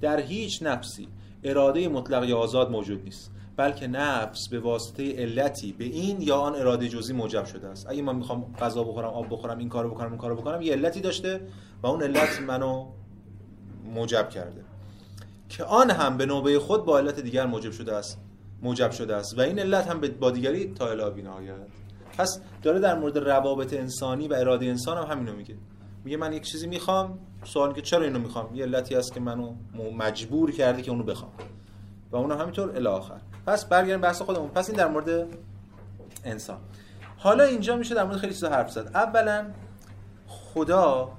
در هیچ نفسی اراده مطلق یا آزاد موجود نیست بلکه نفس به واسطه علتی به این یا آن اراده جزئی موجب شده است. اگه من می‌خوام غذا بخورم آب بخورم این کارو بکنم این کارو بکنم یه علتی داشته و اون علت منو موجب کرده. که آن هم به نوبه خود با علت دیگر موجب شده است موجب شده است. و این علت هم با دیگری تا الی بینهایت پس داره در مورد روابط انسانی و اراده انسان هم همینو میگه. میگه من یک چیزی می‌خوام سوال که چرا اینو می‌خوام؟ یه علتی هست که منو مجبور کرده که اونو بخوام. و اونم همینطور الی آخر. پس برگردیم بحث خودمون. پس این در مورد انسان. حالا اینجا میشه در مورد خیلی چیزا حرف زد. اولا خدا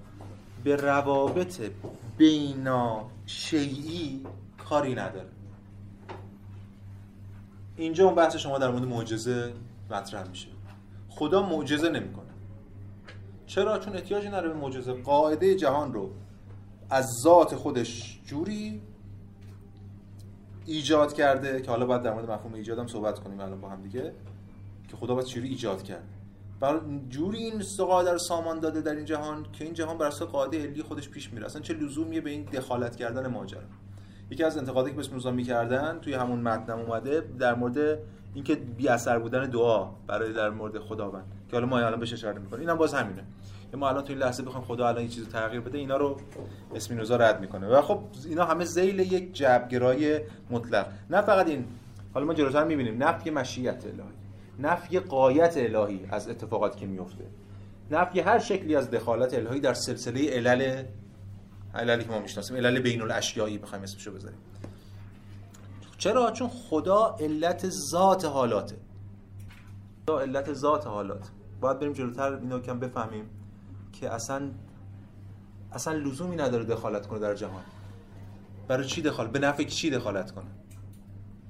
به روابط بینا شیعی کاری نداره. اینجا اون بحث شما در مورد معجزه مطرح میشه. خدا معجزه نمی‌کنه. چرا؟ چون احتیاجی نداره به معجزه. قاعده جهان رو از ذات خودش جوری ایجاد کرده که حالا باید در مورد مفهوم ایجادم صحبت کنیم الان با هم دیگه که خدا باید چجوری ایجاد کرد. بر جوری این قاعده رو سامان داده در این جهان که این جهان بر اساس قاعده علی خودش پیش میره. اصلا چه لزومیه به این دخالت کردن ماجرا. یکی از انتقاداتی که بهش موضوع می‌کردن توی همون متنم اومده در مورد اینکه بی اثر بودن دعا برای در مورد خداوند. که حالا ما الان بهش اشاره می‌کنیم. اینم باز همینه. ما الان توی لحظه بخوایم خدا الان یه چیزی تغییر بده اینا رو اسپینوزا رد می‌کنه. و خب اینا همه ذیل یک جبرگرای مطلق. نه فقط این. حالا ما جلوتر می‌بینیم. نفی مشیت الهی. نفی قایت الهی از اتفاقاتی که میفته نفی هر شکلی از دخالت الهی در سلسله علل عللی که ما می‌شناسیم علل بین الاشیایی بخوایم اسمشو بذاریم. چرا؟ چون خدا علت ذات حالاته. خدا علت ذات حالات. باید بریم جلوتر اینو کم بفهمیم که اصلا اصلا لزومی نداره دخالت کنه در جهان. برای چی دخالت به نفع چی دخالت کنه؟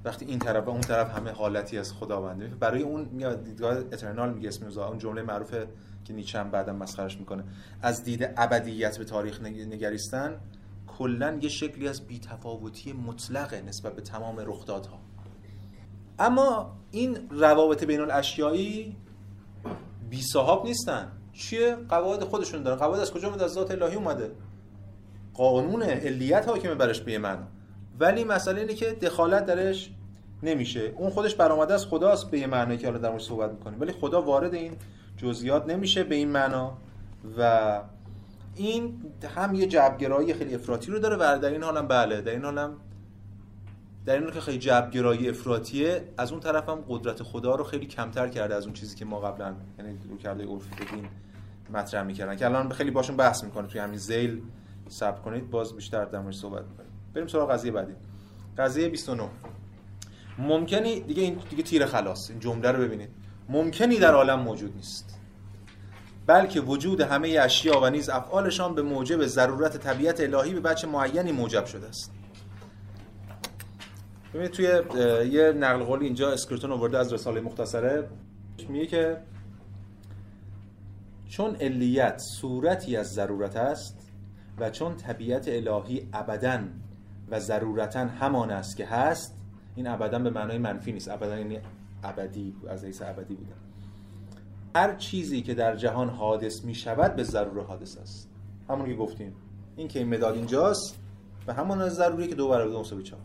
وقتی این طرف و اون طرف همه حالتی از خداونده. برای اون دیدگاه اترنال میگه اسم اون جمله معروفه که نیچه هم بعدم مسخرش می‌کنه. از دید ابدیت به تاریخ نگریستن کلا یه شکلی از بیتفاوتی مطلقه نسبت به تمام رخدادها. اما این روابط بین الاشیایی بی صاحب نیستن. چیه؟ قواعد خودشون دارن. قواعد از کجا اومده؟ از ذات الهی اومده. قانون علیت حاکمه برش به من. ولی مسئله اینه که دخالت درش نمیشه. اون خودش برآمده از خداست به معنی که حالا در موردش صحبت می‌کنیم. ولی خدا وارد این جزئیات نمیشه به این معنا و این هم یه جبرگرایی خیلی افراطی رو داره و در این حالم بله در این حالم در این که خیلی جبرگرایی افراطیه از اون طرف هم قدرت خدا رو خیلی کمتر کرده از اون چیزی که ما قبلا یعنی رو کرده عرفی مطرح می‌کردن. که الان خیلی باشون بحث می‌کنه. توی همین زیل صبر کنید باز بیشتر در صحبت می‌کنیم. بریم سراغ قضیه بعدی. قضیه 29 ممکنی دیگه این دیگه تیر خلاص. این جمله رو ببینید. ممکنی در عالم موجود نیست. بلکه وجود همه اشیا و نیز افعالشان به موجب ضرورت طبیعت الهی به بچه معینی موجب شده است. ببینید توی یه نقل قولی اینجا اسکرتون آورده از رساله مختصره. میگه که چون علیت صورتی از ضرورت است و چون طبیعت الهی ابدا و ضرورتا همان است که هست این ابدا به معنای منفی نیست. ابدا یعنی ابدی از حیث ابدی بوده. هر چیزی که در جهان حادث می شود به ضرور حادث است. همون که گفتیم. این که این مداد اینجاست و همون از ضروری که دو برابر دو مساوی چهار.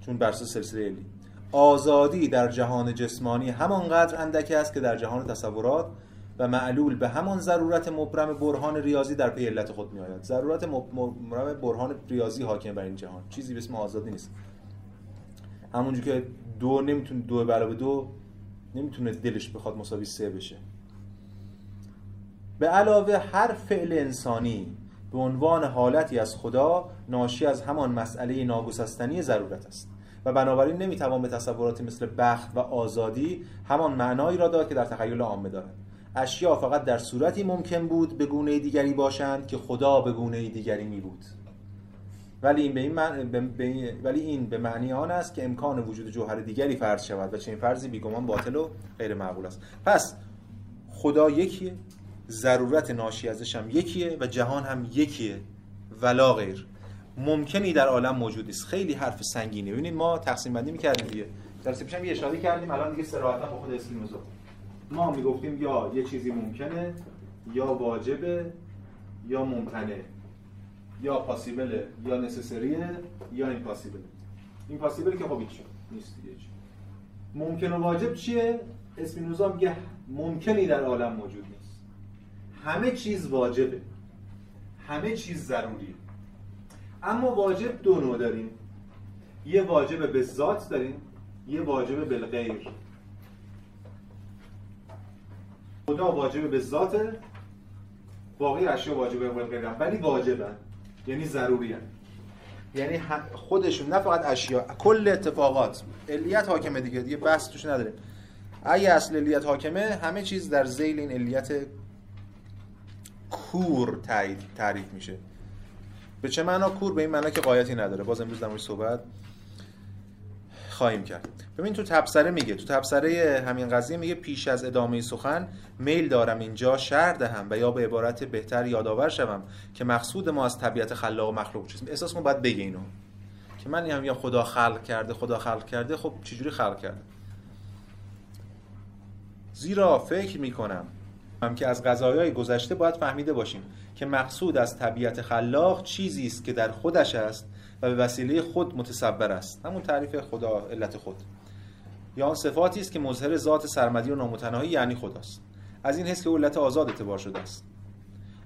چون بر سلسله الی آزادی در جهان جسمانی همانقدر اندک است که در جهان تصورات و معلول به همان ضرورت مبرم برهان ریاضی در پی علت خود می آید ضرورت مبرم برهان ریاضی حاکم بر این جهان. چیزی به اسم آزادی نیست. همونجور که دو نمی‌تونه دو علاوه دو نمی‌تونه دلش بخواد مساوی سه بشه. به علاوه هر فعل انسانی به عنوان حالتی از خدا ناشی از همان مسئله ناگسستنی ضرورت است. و بنابراین نمی‌توان به تصوراتی مثل بخت و آزادی همان معنایی را داد که در تخیل عامه دارد. اشیا فقط در صورتی ممکن بود به گونه دیگری باشند که خدا به گونه دیگری می بود ولی این به این ولی این به معنی آن است که امکان وجود جوهر دیگری فرض شود و چنین فرضی بیگمان باطل و غیر معقول است. پس خدا یکیه ضرورت ناشی ازش هم یکیه و جهان هم یکیه ولا غیر. ممکنی در عالم موجود است خیلی حرف سنگینه ببینید ما تقسیم بندی می‌کردیم دیگه. در پیش هم یه اشاره کردیم. الان دیگه صراحتا با خود اسکیموزو ما می‌گفتیم یا یه چیزی ممکنه یا واجبه یا ممکنه یا پاسیبله یا نسسریه یا این پاسیبله این پاسیبله که خب هیچ نیست دیگه. ممکن و واجب چیه؟ اسپینوزا میگه ممکنی در عالم موجود نیست. همه چیز واجبه. همه چیز ضروریه. اما واجب دو نوع داریم. یه واجب به ذات داریم یه واجب بالغیر خدا واجب به ذات باقی اشیا واجب به بالغیر ولی واجبن. یعنی ضروری هن. یعنی خودشون نه فقط اشیا کل اتفاقات. علیت حاکمه دیگه دیگه بحث توش نداره. اگه اصل علیت حاکمه همه چیز در زیل این علیت کور تعریف میشه. به چه معنا کور؟ به این معنا که قایتی نداره. باز امروز در صحبت خواهیم کرد. ببین تو تبصره میگه تو تبصره همین قضیه میگه پیش از ادامه سخن میل دارم اینجا شهر دهم و یا به عبارت بهتر یادآور شوم که مقصود ما از طبیعت خلاق و مخلوق چیست. احساس ما باید بگه اینو. که من هم یا خدا خلق کرده خدا خلق کرده خب چجوری خلق کرده؟ زیرا فکر می‌کنم هم که از غذایای گذشته باید فهمیده باشیم که مقصود از طبیعت خلاق چیزی است که در خودش است و به وسیله خود متصبر است. همون تعریف خدا علت خود. یا آن صفاتی است که مظهر ذات سرمدی و نامتناهی یعنی خداست. از این حس که علت آزاد اعتبار شده است.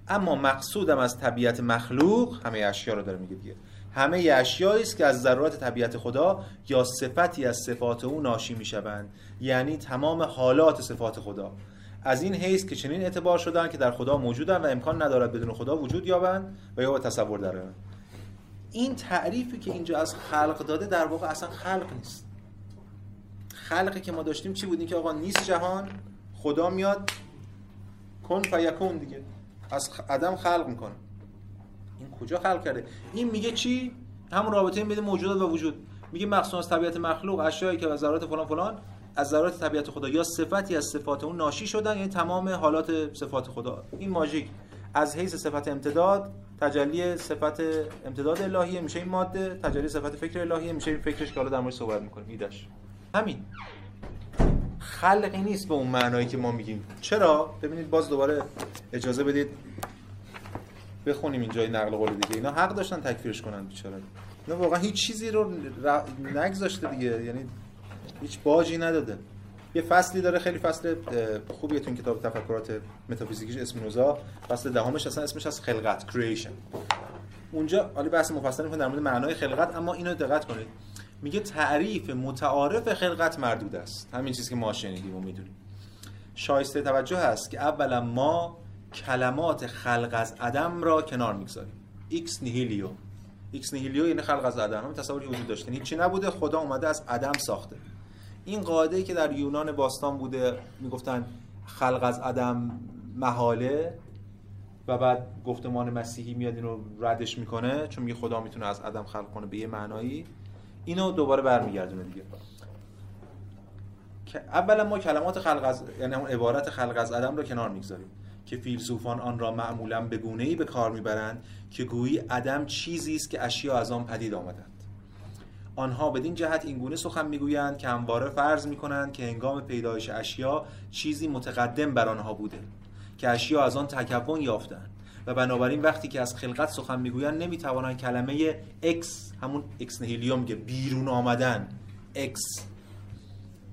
اما مقصودم از طبیعت مخلوق همه اشیا رو داره میگه دیگه. همه اشیایی است که از ضرورت طبیعت خدا یا صفتی از صفات او ناشی می‌شوند. یعنی تمام حالات صفات خدا. از این حیث که چنین اعتبار شدن که در خدا موجودن و امکان ندارد بدون خدا وجود یابند و یا تصور دارند این تعریفی که اینجا از خلق داده در واقع اصلا خلق نیست. خلقی که ما داشتیم چی بود؟ که آقا نیست جهان خدا میاد کن فیکون دیگه. از عدم خلق می‌کنه. این کجا خلق کرده؟ این میگه چی؟ همون رابطه این بین موجودات و وجود. میگه مخصوص از طبیعت مخلوق اشیایی که از ذرات فلان فلان از ذرات طبیعت خدا. یا صفتی از صفات اون ناشی شدن یعنی تمام حالات صفات خدا. این ماژیک. از حیث صفت امتداد تجلی صفت امتداد الهیه میشه این ماده تجلی صفت فکر الهیه میشه این فکرش که حالا در مورد صحبت می‌کنیم. ایدش همین. خلقی نیست به اون معنایی که ما میگیم. چرا؟ ببینید باز دوباره اجازه بدید بخونیم اینجا نقل قول دیگه. اینا حق داشتن تکفیرش کنن بیچاره. اینا واقعا هیچ چیزی رو نگذاشته دیگه. یعنی هیچ باجی نداده. یه فصلی داره خیلی فصل خوبیه تو این کتاب تفکرات متافیزیکیش اسپینوزا فصل دهمش اصلا اسمش از خلقت کریشن اونجا حالا بحث مفصل می‌کنه در مورد معنای خلقت اما اینو دقت کنید. میگه تعریف متعارف خلقت مردود است. همین چیزی که ما شنیدیم و می‌دونیم. شایسته توجه هست که اولا ما کلمات خلق از عدم را کنار می‌گذاریم. ex nihilo ex nihilo یعنی خلق از عدم. همین تصوری وجود داشته. هیچی نبوده؟ خدا اومده از عدم ساخته. این قاعده که در یونان باستان بوده می‌گفتن خلق از عدم محاله و بعد گفتمان مسیحی میاد اینو ردش می‌کنه چون میگه خدا می‌تونه از عدم خلق کنه به یه معنایی اینو دوباره برمیگردونه دیگه. که اولا ما کلمات خلق از یعنی اون عبارت خلق از عدم رو کنار می‌گذاریم که فیلسوفان آن را معمولا به گونه به کار می‌برند که گویی عدم چیزی است که اشیا از آن پدید آمدند. آنها بدین جهت این گونه سخن می‌گویند که همواره فرض می‌کنند که هنگام پیدایش اشیا چیزی متقدم بر آنها بوده که اشیا از آن تکون یافتند. و بنابراین وقتی که از خلقت سخن می‌گویند نمی‌توانند کلمه ex همون ex nihilum که بیرون آمدن اکس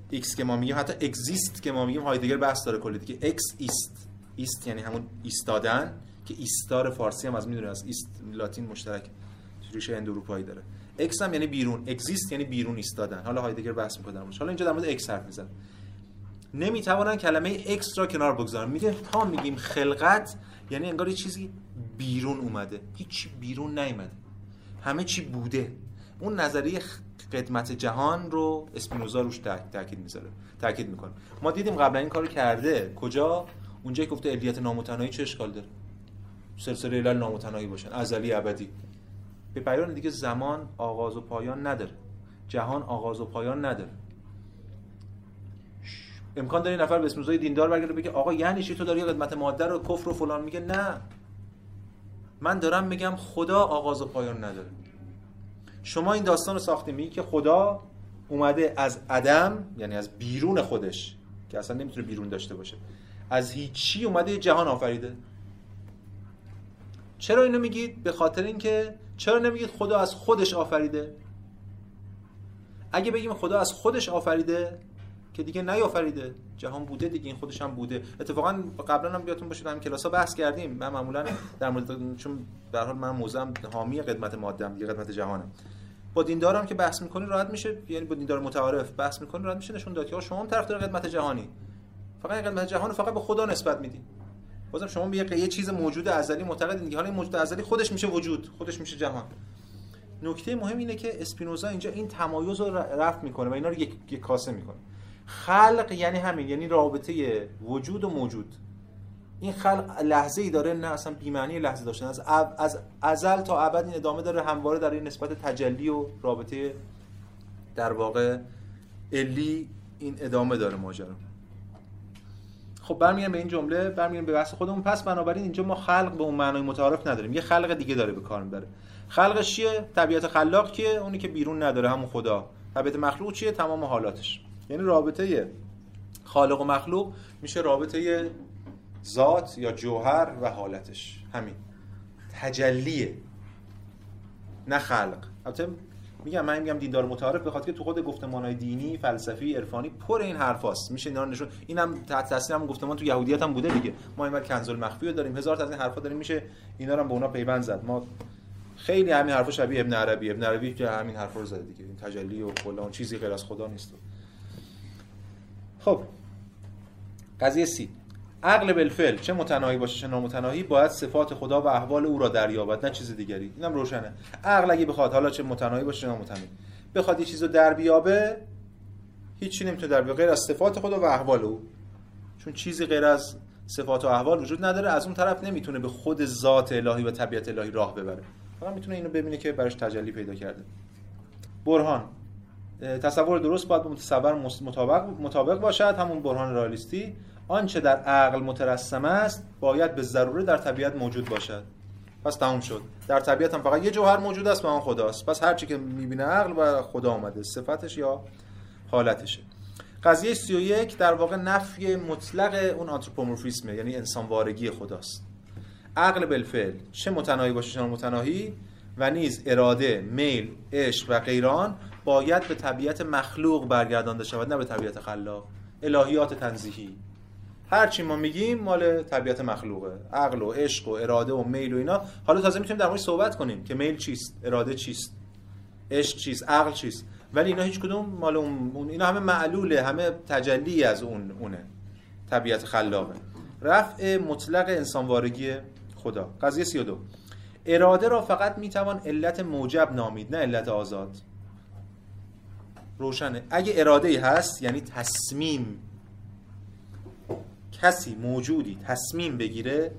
ایکس که ما میگیم حتی exist که ما میگیم هایدگر بحث داره کلی دیگه. ex ist ist یعنی همون ایستادن که ایستار فارسی هم از می‌دونه از ist لاتین مشترک ریشه هند اروپایی داره. ex هم یعنی بیرون. exist یعنی بیرون ایستادن. حالا هایدگر بحث می‌کنه حالا اینجا در مورد ex حرف می‌زنه نمی‌توانن کلمه ex را کنار بگذارن. میگه تا میگیم خلقت یعنی انگار یه چیزی بیرون اومده. هیچ بیرون نیومده. همه چی بوده. اون نظریه قدمت جهان رو اسپینوزا روش تاکید می‌ذاره. تاکید می‌کنه. ما دیدیم قبلا این کارو کرده. کجا؟ اونجا گفته علیت نامتناهی چه اشکال داره؟ سلسله علل نامتناهی باشن. ازلی ابدی. به بیان دیگه زمان آغاز و پایان نداره. جهان آغاز و پایان نداره. امکان داره نفر به اسم دیندار برگرده بگه آقا یعنی چی تو داری قدمت ماده رو کفر و فلان میگه؟ نه. من دارم میگم خدا آغاز و پایان نداره. شما این داستان رو ساخته میگی که خدا اومده از عدم یعنی از بیرون خودش که اصلا نمی‌تونه بیرون داشته باشه از هیچی اومده جهان آفریده. چرا اینو میگید؟ به خاطر اینکه چرا نمیگید خدا از خودش آفریده؟ اگه بگیم خدا از خودش آفریده که دیگه نیافریده. جهان بوده دیگه این خودش هم بوده. اتفاقا قبلا هم بیاتون باشه کلاس ها بحث کردیم. من معمولا در مورد چون به حال من موزم حامی قدمت ماده دیگه قدمت جهانه. با دیندارم که بحث می‌کنی راحت میشه یعنی با دیندار متعارف بحث می‌کنی راحت میشه نشون داد که شما هم طرفدار قدمت جهانی. فقط قدمت جهان فقط به خدا نسبت میدی بازم شما به یه چیز موجود ازلی معتقدین دیگه حالا این موجود ازلی خودش میشه وجود خودش میشه جهان. نکته مهم اینه که اسپینوزا اینجا این تمایز رو رفت می‌کنه و اینا رو یک, یک کاسه می‌کنه. خلق یعنی همین یعنی رابطه وجود و موجود. این خلق لحظه ای داره نه اصلا بی‌معنی لحظه داشتن از از ازل تا ابد این ادامه داره همواره در این نسبت تجلی و رابطه در واقع الی این ادامه داره ماجرا. خب برمیگردیم به این جمله برمیگردیم به بحث خودمون. پس بنابراین اینجا ما خلق به اون معنای متعارف نداریم. یه خلق دیگه داره به کار می‌بره. خلقش چیه؟ طبیعت خلاق کیه؟ اونی که بیرون نداره همون خدا. طبیعت مخلوق چیه؟ تمام حالاتش. یعنی رابطه خالق و مخلوق میشه رابطه ذات یا جوهر و حالتش. همین. تجلیه. نه خلق. البته میگم من میگم دیندار متعارف به خاطر که تو خود گفتمانهای دینی فلسفی عرفانی پر این حرفاست میشه اینا نشون اینم تحت تاثیر هم گفتمان تو یهودیت هم بوده دیگه. ما این کنز المخفی رو داریم. هزار تا از این حرفا داریم. میشه اینا رو هم به اونا پیوند زد. ما خیلی همین حرفا شبیه ابن عربی. ابن عربی که همین حرفا رو زده دیگه. این تجلی و کلا اون چیزی غیر از خدا نیست. خب. قضیه سی. عقل بالفعل چه متناهی باشه چه نامتناهی باید صفات خدا و احوال او را دریابد نه چیز دیگری. اینم روشنه. عقل اگه بخواد حالا چه متناهی باشه چه نامتناهی. بخواد یه چیزو در بیابه هیچی نمی‌تونه در غیر از صفات خدا و احوال او. چون چیزی غیر از صفات و احوال وجود نداره از اون طرف نمی‌تونه به خود ذات الهی و طبیعت الهی راه ببره. فقط می‌تونه اینو ببینه که براش تجلی پیدا کرده. برهان. تصور درست باید به متصور مطابق مطابق باشد همون برهان رالیستی آنچه در عقل مترسم است باید به ضروره در طبیعت موجود باشد. پس تموم شد. در طبیعت هم فقط یه جوهر موجود است و آن خداست. پس هر چی که می‌بینه عقل و خدا آمده. صفتش یا حالتشه قضیه 31 در واقع نفی مطلق اون آنتروپومورفیسمه یعنی انسان وارگی خداست. عقل بالفعل. چه متناهی باشه چه متناهی و نیز اراده، میل، عشق و غیران باید به طبیعت مخلوق برگردانده شود نه به طبیعت خلاق. الهیات تنزیهی. هر چی ما میگیم مال طبیعت مخلوقه. عقل و عشق و اراده و میل و اینا. حالا تازه می‌تونیم در مورد صحبت کنیم که میل چیست اراده چیست عشق چیست عقل چیست. ولی اینا هیچ کدوم مال اون اینا همه معلوله همه تجلی از اون اونه. طبیعت خلاقه. رفع مطلق انسانوارگی خدا. قضیه 32 اراده را فقط می‌توان علت موجب نامید نه علت آزاد. روشنه. اگه اراده ای هست یعنی تصمیم کسی موجودی تصمیم بگیره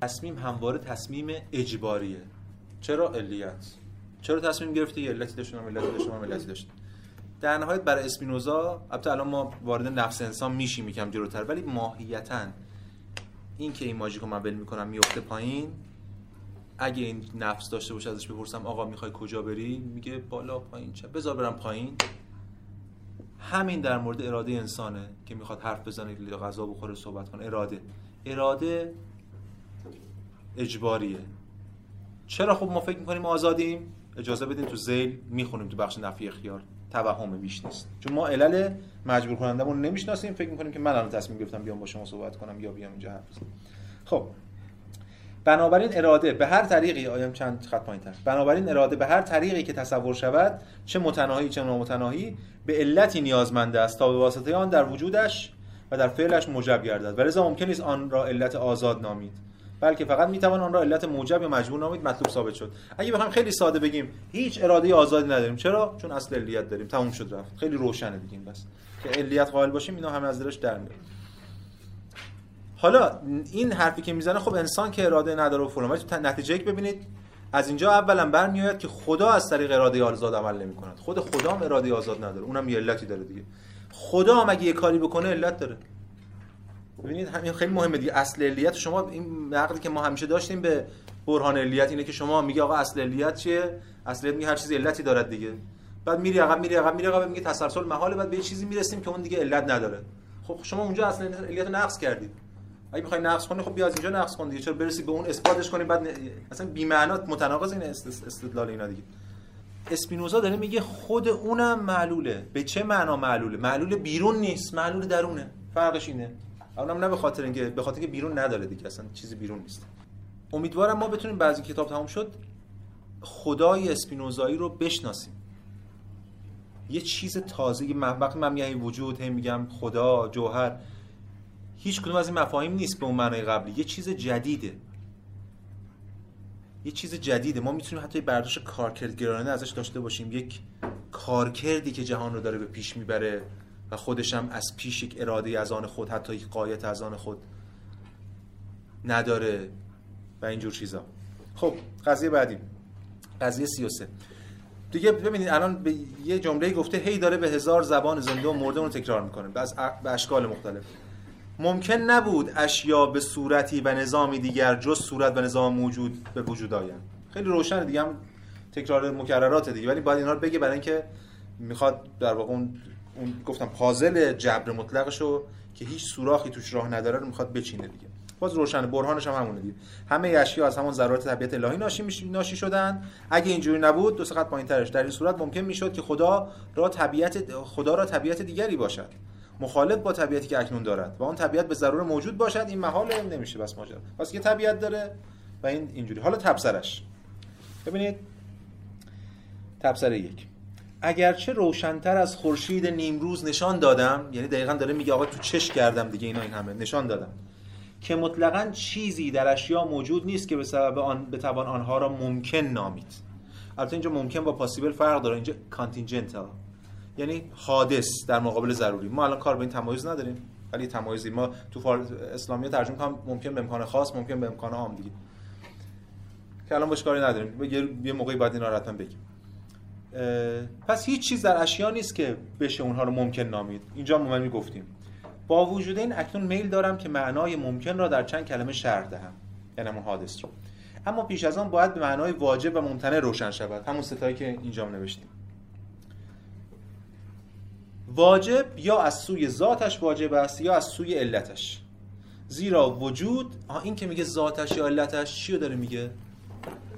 تصمیم همواره تصمیم اجباریه. چرا علیت؟ چرا تصمیم گرفته یه علتی داشتم علتی داشتم علتی داشت؟ در نهایت برای اسپینوزا البته الان ما وارد نفس انسان میشیم یکم جلوتر ولی ماهیتا این که این ماژیکو من ول می‌کنم میفته پایین. اگه این نفس داشته باشه ازش بپرسم آقا می‌خوای کجا بری؟ میگه بالا پایین. چه بذار برم پایین. همین در مورد اراده انسانه که می‌خواد حرف بزنه یا غذا بخوره صحبت کنه. اراده. اراده اجباریه. چرا خب ما فکر می‌کنیم آزادیم؟ اجازه بدین تو زیل می‌خونیم تو بخش نفی اختیار توهم بیش نیست. چون ما علل مجبور کنندمون نمی‌شناسیم. فکر می‌کنیم که من الان تصمیم گرفتم بیام با شما صحبت کنم یا بیام اینجا حرف بزنم. خب بنابراین اراده به هر طریقی آیم چند خط پایینتر؟ بنابراین اراده به هر طریقی که تصور شود چه متناهی چه نامتناهی به علتی نیازمند است تا به واسطه آن در وجودش و در فعلش موجب گردد. و لذا ممکن نیست آن را علت آزاد نامید. بلکه فقط می‌توان آن را علت موجب یا مجبور نامید مطلوب ثابت شد. اگه بخوایم خیلی ساده بگیم هیچ اراده آزادی نداریم. چرا؟ چون اصل علیت داریم. تموم شد رفت. خیلی روشنه دیگه بس. که علیت قائل باشیم اینا همه از دلش در میاد. حالا این حرفی که می‌زنه خب انسان که اراده نداره و فلان نتیجه یک ببینید از اینجا اولا برمیاد که خدا از طریق اراده آزاد عمل نمی کند خود خدا هم اراده آزاد نداره. اونم یه علتی داره دیگه. خدا هم اگه یه کاری بکنه علت داره. ببینید همین خیلی مهمه دیگه. اصل علیت شما این نقدی که ما همیشه داشتیم به برهان علیت اینه که شما میگه آقا اصل علیت چیه؟ اصل علیت میگه هر چیزی علتی دارد دیگه. بعد میری عقب میری عقب میری عقب میگه تسلسل محاله. بعد به یه چیزی می‌رسیم که اون دیگه علت نداره. خب شما اونجا اصل علیت رو نقض کردید. اگه می‌خوای نقص کنی خب بیا از اینجا نقص کن دیگه. چرا برسی به اون اثباتش کنی؟ بعد اصلا بی متناقض این استدلال اینا دیگه. اسپینوزا داره میگه خود اونم معلوله. به چه معنا معلوله؟ معلول بیرون نیست معلول درونه. فرقش اینه. اونم نه به خاطر اینکه به خاطر اینکه بیرون نداره دیگه اصلا چیزی بیرون نیست. امیدوارم ما بتونیم بعضی کتاب تمام شد خدای اسپینوزایی رو بشناسیم. یه چیز تازه وقتی من میگم وجود هم میگم خدا جوهر. هیچ کدوم از این مفاهیم نیست به اون معنای قبلی. یه چیز جدیده. یه چیز جدیده. ما می‌تونیم حتی برداشت کارکردگرانه ازش داشته باشیم. یک کارکردی که جهان رو داره به پیش می‌بره و خودش هم از پیش یک اراده از آن خود حتی یک قایت از آن خود نداره و اینجور چیزا. خب قضیه بعدی. قضیه 33 دیگه ببینید الان به یه جمله گفته هی داره به هزار زبان زنده و مرده اون تکرار می‌کنه. به اشکال مختلف. ممکن نبود اشیا به صورتی و نظامی دیگر جز صورت و نظام موجود به وجود آیند. خیلی روشنه دیگه هم تکرار مکررات دیگه. ولی باید اینا رو بگه برای اینکه می‌خواد در واقع اون, اون گفتم پازل جبر مطلقشو که هیچ سوراخی توش راه نداره رو می‌خواد بچینه دیگه. باز روشنه برهانش هم همونه دیگه. همه اشیا از همون ذرات طبیعت الهی ناشی. ناشی شدن. اگه اینجوری نبود دو خط پایینترش. در این صورت ممکن می‌شد که خدا را طبیعت خدا را طبیعت دیگری باشد. مخالف با طبیعتی که اکنون دارد و اون طبیعت به ضرور موجود باشد این محال نمیشه. بس ماجرا. پس یه طبیعت داره و این اینجوری. حالا تبصرش ببینید تبصره یک. اگرچه روشنتر از خورشید نیمروز نشان دادم یعنی دقیقا داره میگه آقا تو چش کردم دیگه اینا این همه. نشان دادم. که مطلقا چیزی در اشیا موجود نیست که به سبب آن بتوان آنها را ممکن نامید. البته اینجا ممکن با possible فرق داره. اینجا contingent یعنی حادث در مقابل ضروری. ما الان کار به این تمایز نداریم ولی تمایزی. ما تو فار... اسلامی ترجمه کنم ممکن به امکان خاص ممکن به امکان عام دیگه. که الان باش کاری نداریم. یه موقعی بعد اینا رو بگیم. پس هیچ چیز در اشیا نیست که بشه اونها رو ممکن نامید. اینجا ما گفتیم. با وجود این اکنون میل دارم که معنای ممکن را در چند کلمه شرح دهم. یعنی همون حادث رو. اما پیش از آن باید به معنای واجب و ممتنع روشن شود. همون ستایی که اینجا نوشتیم. واجب یا از سوی ذاتش واجب است یا از سوی علتش. زیرا وجود این که میگه ذاتش یا علتش چی رو داره میگه؟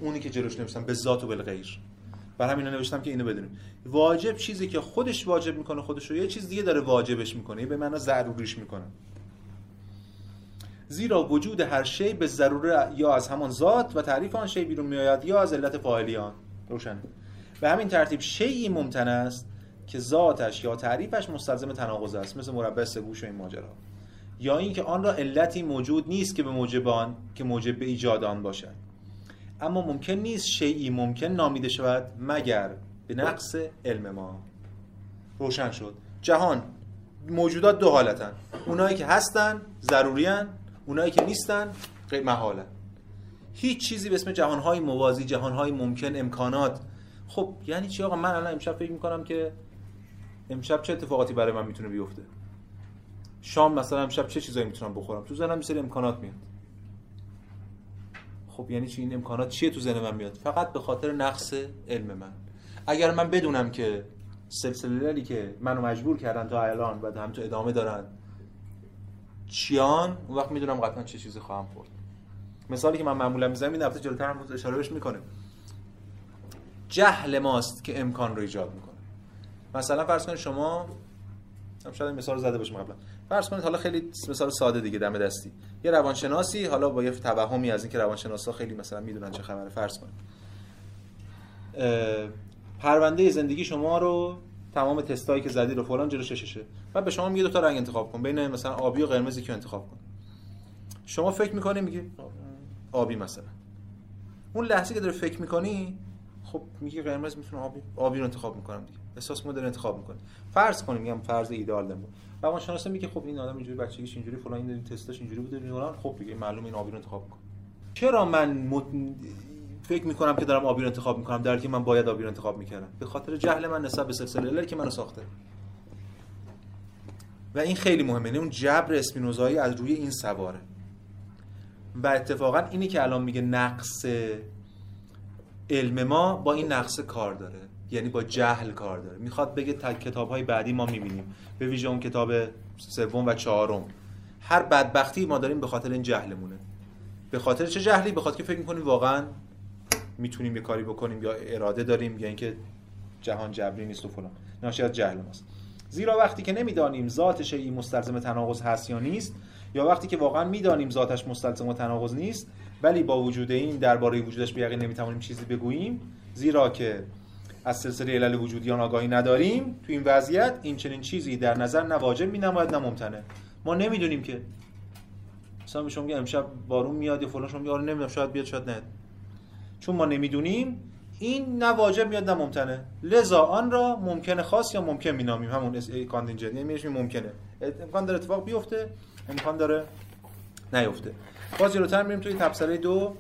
اونی که جلوش نوشتم به ذات و بالغیر بر همین نوشتم که اینو بدونیم. واجب چیزی که خودش واجب می‌کنه خودش رو یه چیز دیگه داره واجبش می‌کنه. به معنا ضروریش می‌کنه. زیرا وجود هر شی به ضروره یا از همان ذات و تعریف آن شی بیرون میآید یا از علت فاعلی آن روشن به همین ترتیب شیئی ممتن است که ذاتش یا تعریفش مستلزم تناقض است مثل مربع سگوش و این ماجرا. یا اینکه آن را علتی موجود نیست که به موجب آن که موجب به ایجاد آن باشد. اما ممکن نیست شیئی ممکن نامیده شود مگر به نقص علم ما. روشن شد. جهان موجودات دو حالتن. اونایی که هستن ضروریان اونایی که نیستن غیر محالن هیچ چیزی به اسم جهانهای موازی جهانهای ممکن امکانات. خب یعنی چی آقا؟ من الان امشب فکر می‌کنم که امشب چه اتفاقاتی برای من می‌تونه بیفته؟ شام مثلا امشب چه چیزایی می‌تونم بخورم؟ تو ذهنم یه امکانات میاد. خب یعنی چی؟ این امکانات چیه تو ذهن من میاد؟ فقط به خاطر نقص علم من. اگر من بدونم که سلسله که منو مجبور کردن تا الان و هم تو ادامه دارن چیان؟ اون وقت می‌دونم قطعا چه چیزی خواهم خورد. مثالی که من معمولا می‌زنم این هفته جلوتر هم اشاره بهش می‌کنه. جهل ماست که امکان رو ایجاد می‌کنه. مثلا فرض کنید شما هم شاید مثال زده باشم قبلا. فرض کنید حالا خیلی مثال ساده دیگه دم دستی. یه روانشناسی حالا با یه توهمی از اینکه روانشناسا خیلی مثلا می‌دونن چه خبره فرض کنید. پرونده زندگی شما رو تمام تستایی که زدی رو فلان جلو شششه. بعد به شما میگه دو تا رنگ انتخاب کن بین مثلا آبی و قرمزی که انتخاب کن. شما فکر می‌کنی؟ میگی آبی مثلا. اون لحظه که داره فکر می‌کنی خب میگه قرمز می‌تونه آبی آبی رو انتخاب می‌کنم دیگه. احساس داره انتخاب می‌کنه. فرض کنیم میگم فرض ایدئال دارم روانشناس میگه خب این آدم اینجوری بچگیش اینجوری فلان این تستش اینجوری بوده فلان. خب دیگه معلومه این آبی رو انتخاب می‌کنه. چرا من مت... فکر می‌کنم که دارم آبی رو انتخاب می‌کنم؟ در که من باید آبی رو انتخاب می‌کردم. به خاطر جهل من نسبت به سلسله علل که منو ساخته. و این خیلی مهمه. یعنی اون جبر اسپینوزایی از روی این سواره. و اتفاقا اینی که الان میگه نقص علم ما با این نقص کار داره. یعنی با جهل کار داره. می‌خواد بگه کتاب های بعدی ما می‌بینیم. به ویژه اون کتاب سوم و چهارم. هر بدبختی ما داریم به خاطر این جهلمونه. به خاطر چه جهلی؟ به خاطر که فکر می‌کنیم واقعا می‌تونیم یه کاری بکنیم یا اراده داریم یا اینکه جهان جبری نیست و فلان. ناشی از جهل ماست. زیرا وقتی که نمی‌دانیم ذات شیعی مستلزم تناقض هست یا نیست یا وقتی که واقعا می‌دانیم ذاتش مستلزم تناقض نیست ولی با وجود این درباره وجودش به یقین نمی‌توانیم چیزی بگوییم زیرا که از سلسله علل وجودیان آگاهی نداریم تو این وضعیت این چنین چیزی در نظر نه واجب مینماید نه ممتنه. ما نمی‌دونیم که مثلا شما میگه امشب بارون میاد یا فلان شما میگه آره نمی‌دونم شاید بیاد شاید نه چون ما نمی‌دونیم این نه واجب میاد نه ممتنه. لذا آن را ممکن خاص یا ممکن مینامیم؟ همون کاندینجنت یعنی ممکنه. امکان داره اتفاق بیفته امکان داره نیفته. باز جلوتر میریم توی تبصره دو.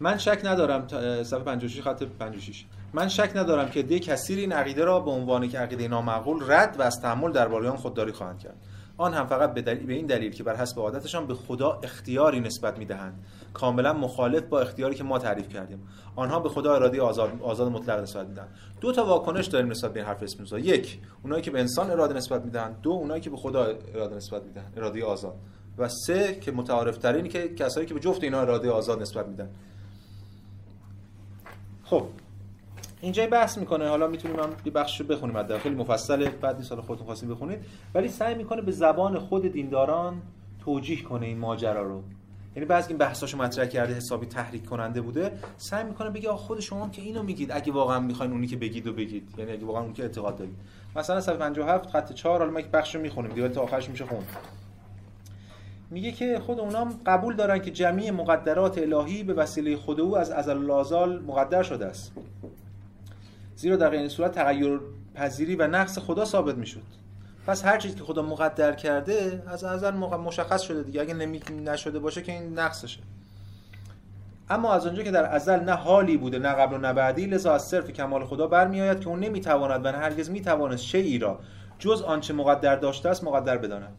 من شک ندارم صفحه 56 خط 56 من شک ندارم که ده کثیر این عقیده را به عنوان که عقیده نامعقول رد و از تحمل درباره آن خودداری خواهند کرد. آن هم فقط به, دلیل، به این دلیل که بر حسب عادتشان به خدا اختیاری نسبت می‌دهند. کاملا مخالف با اختیاری که ما تعریف کردیم. آنها به خدا اراده آزاد, آزاد مطلق نسبت میدن دو تا واکنش داریم نسبت به این حرف اسپینوزا یک اونایی که به انسان اراده نسبت میدن دو اونایی که به خدا اراده نسبت میدن اراده آزاد. و سه که متعارف ترینی که کسایی که به جفت اینا اراده آزاد نسبت میدن خب اینجا بحث می‌کنه. حالا می‌تونیم هم یه بخش رو بخونیم. از خیلی مفصله. بعد نیست حالا خودتون بخونید. ولی سعی می‌کنه به زبان خود دینداران توجیه کنه این ماجرا رو. یعنی بعضی این بحثاشو مطرح کرده حسابی تحریک کننده بوده. سعی می‌کنه بگه خود شما که اینو میگید. اگه واقعا می‌خواین اونی که بگید و بگید. یعنی اگه واقعا اون که اعتقاد دارید. مثلا صفحه 57 خط 4 حالا ما یک بخشو می‌خونیم. دیگه تا آخرش میشه خوند. میگه که خود اونام قبول دارن که جمعی مقدرات الهی به وسیله خود او از ازل الازال مقدر شده است. زیرا در این صورت تغییر پذیری و نقص خدا ثابت می‌شد. پس هر چیزی که خدا مقدر کرده از ازل مشخص شده دیگه. اگه نمی نشده باشه که این نقصشه. اما از آنجا که در ازل نه حالی بوده نه قبل و نه بعدی لذا از صرف کمال خدا برمیآید که اون نمی‌تواند و هرگز می‌توانست شیئی را جز آنچه مقدر داشته است مقدر بداند.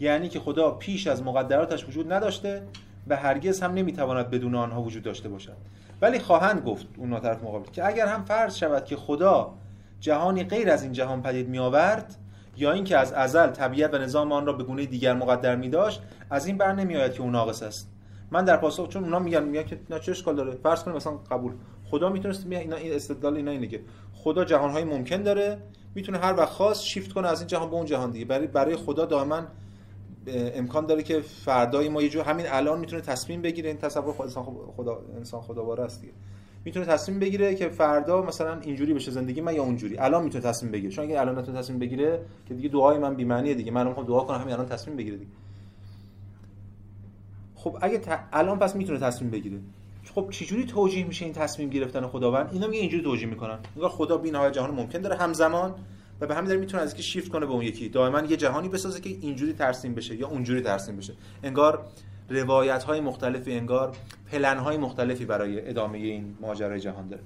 یعنی که خدا پیش از مقدراتش وجود نداشته و هرگز هم نمی‌تواند بدون آنها وجود داشته باشد. ولی خواهند گفت اون ناطرف مقابل که اگر هم فرض شود که خدا جهانی غیر از این جهان پدید می آورد یا اینکه از ازل طبیعت و نظام آن را به گونه دیگر مقدر می داشت از این بر نمی آید که اون ناقص است. من در پاسخ چون اونا میگن میگن که نه چه اشکال داره؟ فرض کنیم مثلا قبول. خدا می‌تونست اینا این استدلال اینا اینه که خدا جهانهای ممکن داره می‌تونه هر وقت خواست شیفت کنه از این جهان به اون جهان دیگه. برای برای خدا دائما امکان داره که فردای ما یه جور همین الان می‌تونه تصمیم بگیره این تصور خود انسان خدا انسان خدا است دیگه. می‌تونه تصمیم بگیره که فردا مثلا اینجوری بشه زندگی من یا اونجوری. الان می‌تونه تصمیم بگیره. چون اگه الان نتونه تصمیم بگیره که دیگه دعای من بی معنیه دیگه. من می‌خوام دعا کنم همین الان تصمیم بگیره دیگه. خب اگه الان پس می‌تونه تصمیم بگیره. خب چجوری توجیه میشه این تصمیم گرفتن خداوند؟ اینا میگه اینجوری توجیه می‌کنن. انگار خدا بی جهان ممکن داره. همزمان و به همین دلیل می‌تونه از اینکه شیفت کنه به اون یکی. دائما یه جهانی بسازه که اینجوری ترسیم بشه یا اونجوری ترسیم بشه. انگار روایت های مختلفی انگار پلن های مختلفی برای ادامه این ماجرای جهان داره.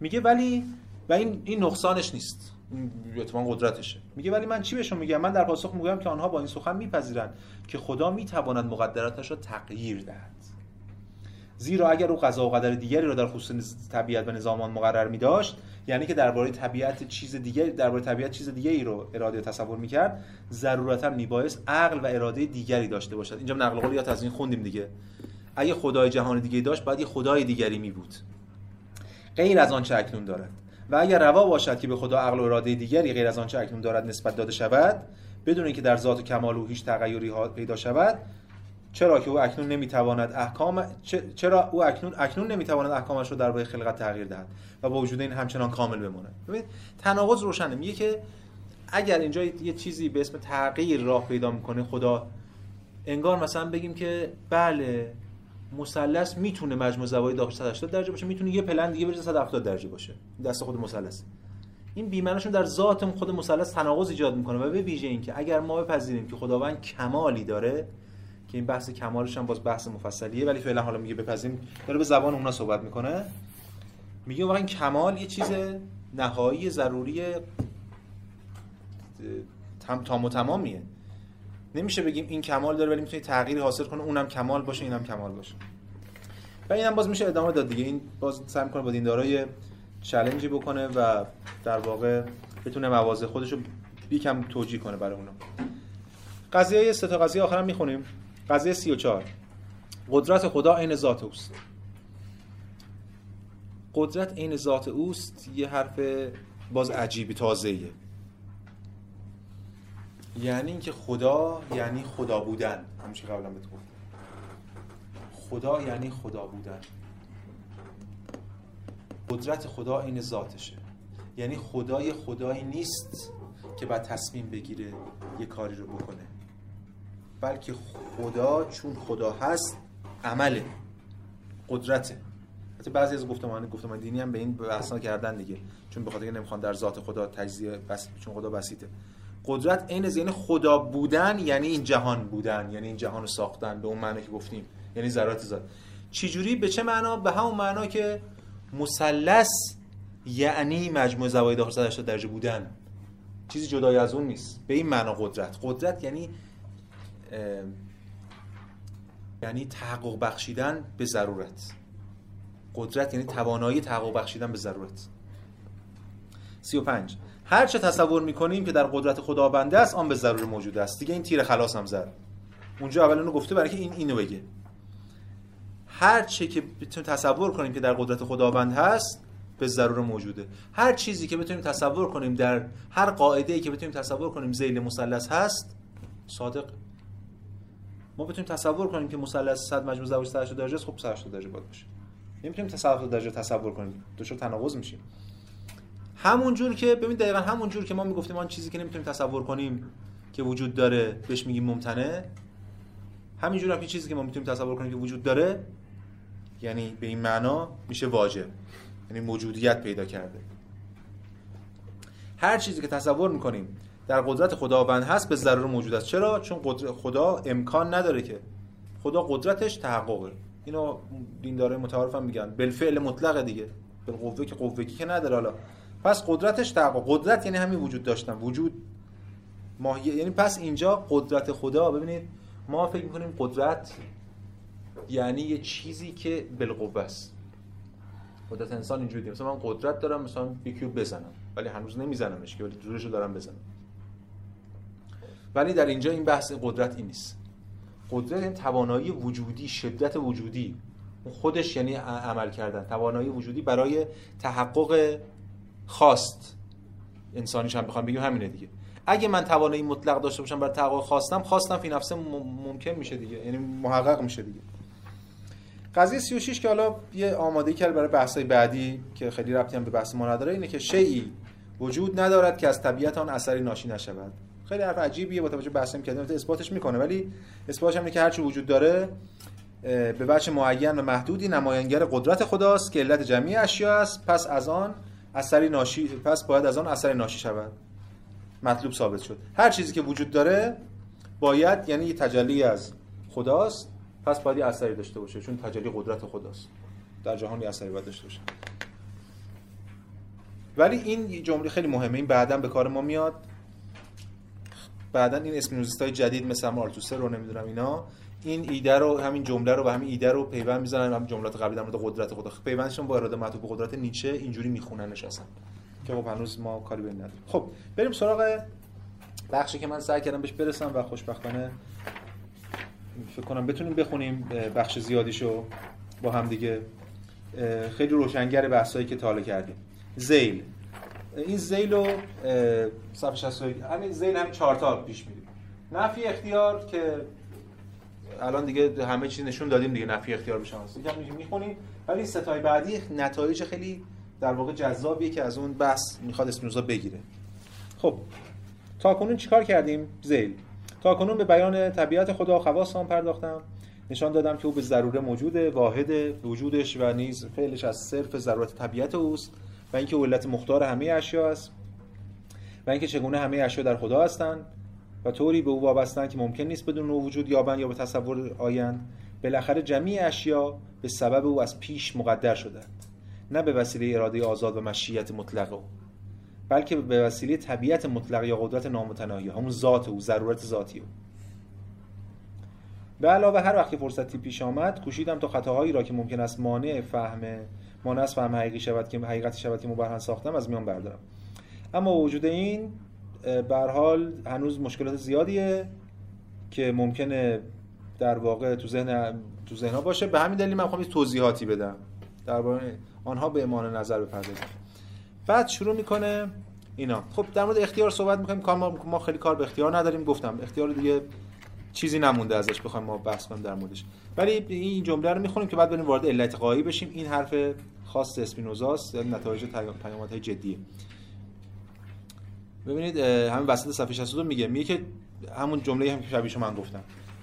میگه ولی و این این نقصانش نیست. این قدرتشه. میگه ولی من چی بهشون میگم؟ من در پاسخ میگم که آنها با این سخن میپذیرند که خدا می‌تواند مقدراتش را تغییر دهد. زیرا اگر او قضا و قدر دیگری را در خصوص طبیعت و نظامان مقرر می داشت یعنی که درباره طبیعت چیز دیگری درباره طبیعت چیز دیگری رو اراده تصور می‌کرد ضرورتا میبایست عقل و اراده دیگری داشته باشد. اینجا نقل قول از این خوندیم دیگه. اگه خدای جهان دیگه داشت باید یه خدای دیگری می بود غیر از آنچه اکنون دارد. و اگر روا باشد که به خدا عقل و اراده دیگری غیر از آنچه اکنون دارد نسبت داده شود بدون اینکه در ذات و کمال او هیچ تغییری پیدا شود چرا که او اکنون نمی‌تواند احکام چرا او اکنون اکنون نمی‌تواند احکامش رو در خلقت تغییر دهد و با وجود این همچنان کامل بماند. ببین تناقض روشنه. میگه که اگر اینجا یه چیزی به اسم تغییر راه پیدا می‌کنه خدا انگار مثلا بگیم که بله مثلث می‌تونه مجموع زوایای داخل 180 درجه باشه می‌تونه یه پلن دیگه بشه 170 درجه باشه دست خود مثلث. این بیمناشون در ذات خود مثلث تناقض ایجاد می‌کنه و به ویژه اینکه اگر ما بپذیریم که خداوند کمالی داره که این بحث کمالش هم باز بحث مفصلیه ولی فعلا حالا میگه بپذیریم. داره به زبان اونا صحبت می‌کنه. میگه واقعا کمال یه چیز نهایی ضروری تام و تمامیه. نمیشه بگیم این کمال داره ولی می‌تونه تغییری حاصل کنه اونم کمال باشه اینم کمال باشه. و اینم باز میشه ادامه داد دیگه. این باز سعی می‌کنه با دیندارای چالنجی بکنه و در واقع بتونه مواضع خودش رو یکم توجیه کنه برای اونا. قضیه سه تا قضیه آخرم می‌خونیم. قضیه 34 قدرت خدا عین ذات اوست. قدرت عین ذات اوست یه حرف باز عجیبی تازه‌ایه. یعنی اینکه خدا یعنی خدا بودن. همیشه قبلا بهت گفتم. خدا یعنی خدا بودن. قدرت خدا عین ذاتشه. یعنی خدای خدایی نیست که بعد تصمیم بگیره یه کاری رو بکنه. بلکه خدا چون خدا هست عمله قدرته. حتی بعضی از گفتمان گفتمان دینی هم به این بحثا کردن دیگه. چون به خاطر اینکه نمی‌خوان در ذات خدا تجزیه بس چون خدا بسیطه. قدرت عین یعنی خدا بودن یعنی این جهان بودن یعنی این جهان رو ساختن به اون معنی که گفتیم. یعنی ذرات ذات. چجوری؟ به چه معنا؟ به همون معنا که مثلث یعنی مجموع زوایای داخل 180 درجه بودن. چیزی جدای از اون نیست. به این معنا قدرت. قدرت یعنی یعنی تحقق بخشیدن به ضرورت. قدرت یعنی توانایی تحقق بخشیدن به ضرورت. 35 هر چه تصور می‌کنیم که در قدرت خداونده است آن به ضرور موجود است. دیگه این تیر خلاص هم زد. اونجا اول اونو گفته برای که این اینو بگه. هر چه که بتونیم تصور کنیم که در قدرت خداوند هست به ضرور موجوده. هر چیزی که بتونیم تصور کنیم در هر قاعده ای که بتونیم تصور کنیم ذیل مثلث هست صادق ما بتونیم تصور کنیم که مثلث 100 مجموع زاویه 180 درجه است خب 180 درجه باید باشه. نمی‌تونیم 170 درجه تصور کنیم. دچار تناقض میشیم. همون جور که ببین دقیقا همون جور که ما می‌گفتیم آن چیزی که نمی‌تونیم تصور کنیم که وجود داره بهش میگیم ممتنه همینجور هم چیزی که ما می‌تونیم تصور کنیم که وجود داره یعنی به این معنا میشه واجب. یعنی موجودیت پیدا کرده. هر چیزی که تصور می‌کنیم در قدرت خداوند هست به ضرور موجود است. چرا؟ چون خدا امکان نداره که خدا قدرتش تحققه. اینو دیندارای متعارف هم میگن. بالفعل مطلق دیگه. بالقوه که قوگی که نداره حالا. پس قدرتش تحقق. قدرت یعنی همین وجود داشتن. وجود ماهیه یعنی پس اینجا قدرت خدا ببینید ما فکر می‌کنیم قدرت یعنی یه چیزی که بالقوه است. قدرت انسان اینجوری مثلا من قدرت دارم مثلا یکی بزنم ولی هنوز نمیزنمش که ولی زورش رو دارم بزنم. ولی در اینجا این بحث قدرت این نیست. قدرت این توانایی وجودی شدت وجودی. خودش یعنی عمل کردن. توانایی وجودی برای تحقق خواست. انسانیش هم بخوام بگیم همینه دیگه. اگه من توانایی مطلق داشته باشم برای تحقق خواستم خواستم فی نفسه ممکن میشه دیگه. یعنی محقق میشه دیگه. قضیه 36 که حالا یه آماده کرد برای بحث‌های بعدی که خیلی ربطی هم به بحث ما نداره اینه که شیعی وجود ندارد که از طبیعت آن اثری ناشی نشود. خیلی حرف عجیبیه با توجه بحثی که کردیم. اثباتش می‌کنه ولی اثباتش هم که هرچی وجود داره به بچه معین و محدودی نماینگر قدرت خداست که علت جمعی اشیا است. پس از آن اثری ناشی پس باید از آن اثری ناشی شود. مطلوب ثابت شد. هر چیزی که وجود داره باید یعنی یه تجلی از خداست پس باید یه اثری داشته باشه چون تجلی قدرت خداست. در جهان یه اثری باید داشته باشه. ولی این جمله خیلی مهمه این بعدا به کار ما میاد. بعدا این اسپینوزیست های جدید مثل مارتوسه رو نمی‌دونم اینا این ایده رو همین جمله رو و همین ایده رو پیوند می‌زنن هم جملات قبلی در مورد قدرت خدا پیوندشون با اراده معطوف به قدرت نیچه اینجوری میخوننش اصلا که خب هنوز ما کاری به نداریم. خب بریم سراغ بخشی که من سعی کردم بهش برسم و خوشبختانه فکر کنم بتونیم بخونیم بخش زیادیشو با هم دیگه. خیلی روشنگر بحثایی که تا کردیم. زیل. این زیل رو صفحه 61 همین زیل همین چهار تا پیش میریم. نفی اختیار که الان دیگه همه چیز نشون دادیم دیگه نفی اختیار به شانس یکم می‌خونیم. ولی ستای بعدی نتایج خیلی در واقع جذابیه که از اون بحث می‌خواد اسپینوزا بگیره. خب تا کنون چیکار کردیم؟ زیل. تا کنون به بیان طبیعت خدا خواص آن پرداختم. نشان دادم که او به ضروره موجوده واحد وجودش و نیز فعلش از صرف ضرورت طبیعت اوست. و اینکه علت مختار همه اشیا است و اینکه چگونه همه اشیا در خدا هستند و طوری به او وابستن که ممکن نیست بدون او وجود یابند یا به تصور آیند. بالاخره جمعی اشیا به سبب او از پیش مقدر شدند نه به وسیله اراده آزاد و مشیت مطلق او بلکه به وسیله طبیعت مطلق یا قدرت نامتناهی همون ذات او ضرورت ذاتی او. به علاوه هر وقت فرصتی پیش آمد کوشیدم تا خطاهایی را که ممکن است مانع فهم مانع از فهم حقیقی شود که حقیقتی شود که مبرهن ساختم از میان بردارم. اما وجود این به حال هنوز مشکلات زیادیه که ممکنه در واقع تو ذهن تو ذهنها باشه. به همین دلیل من می‌خوام توضیحاتی بدم. درباره آنها به ایمان نظر بپردازیم. بعد شروع می‌کنه اینا. خب در مورد اختیار صحبت می‌کنیم. کار ما خیلی کار به اختیار نداریم. گفتم اختیار دیگه چیزی نمونده ازش بخوایم ما بحث کنیم در موردش. ولی این جمله رو می‌خونیم که بعد بریم وارد علت قایی بشیم. این حرف خاص اسپینوزاست یا نتایج پیامدهای جدیه. ببینید همین وسط صفحه 62 میگه میگه که همون جمله هم که شبیه من گفتم.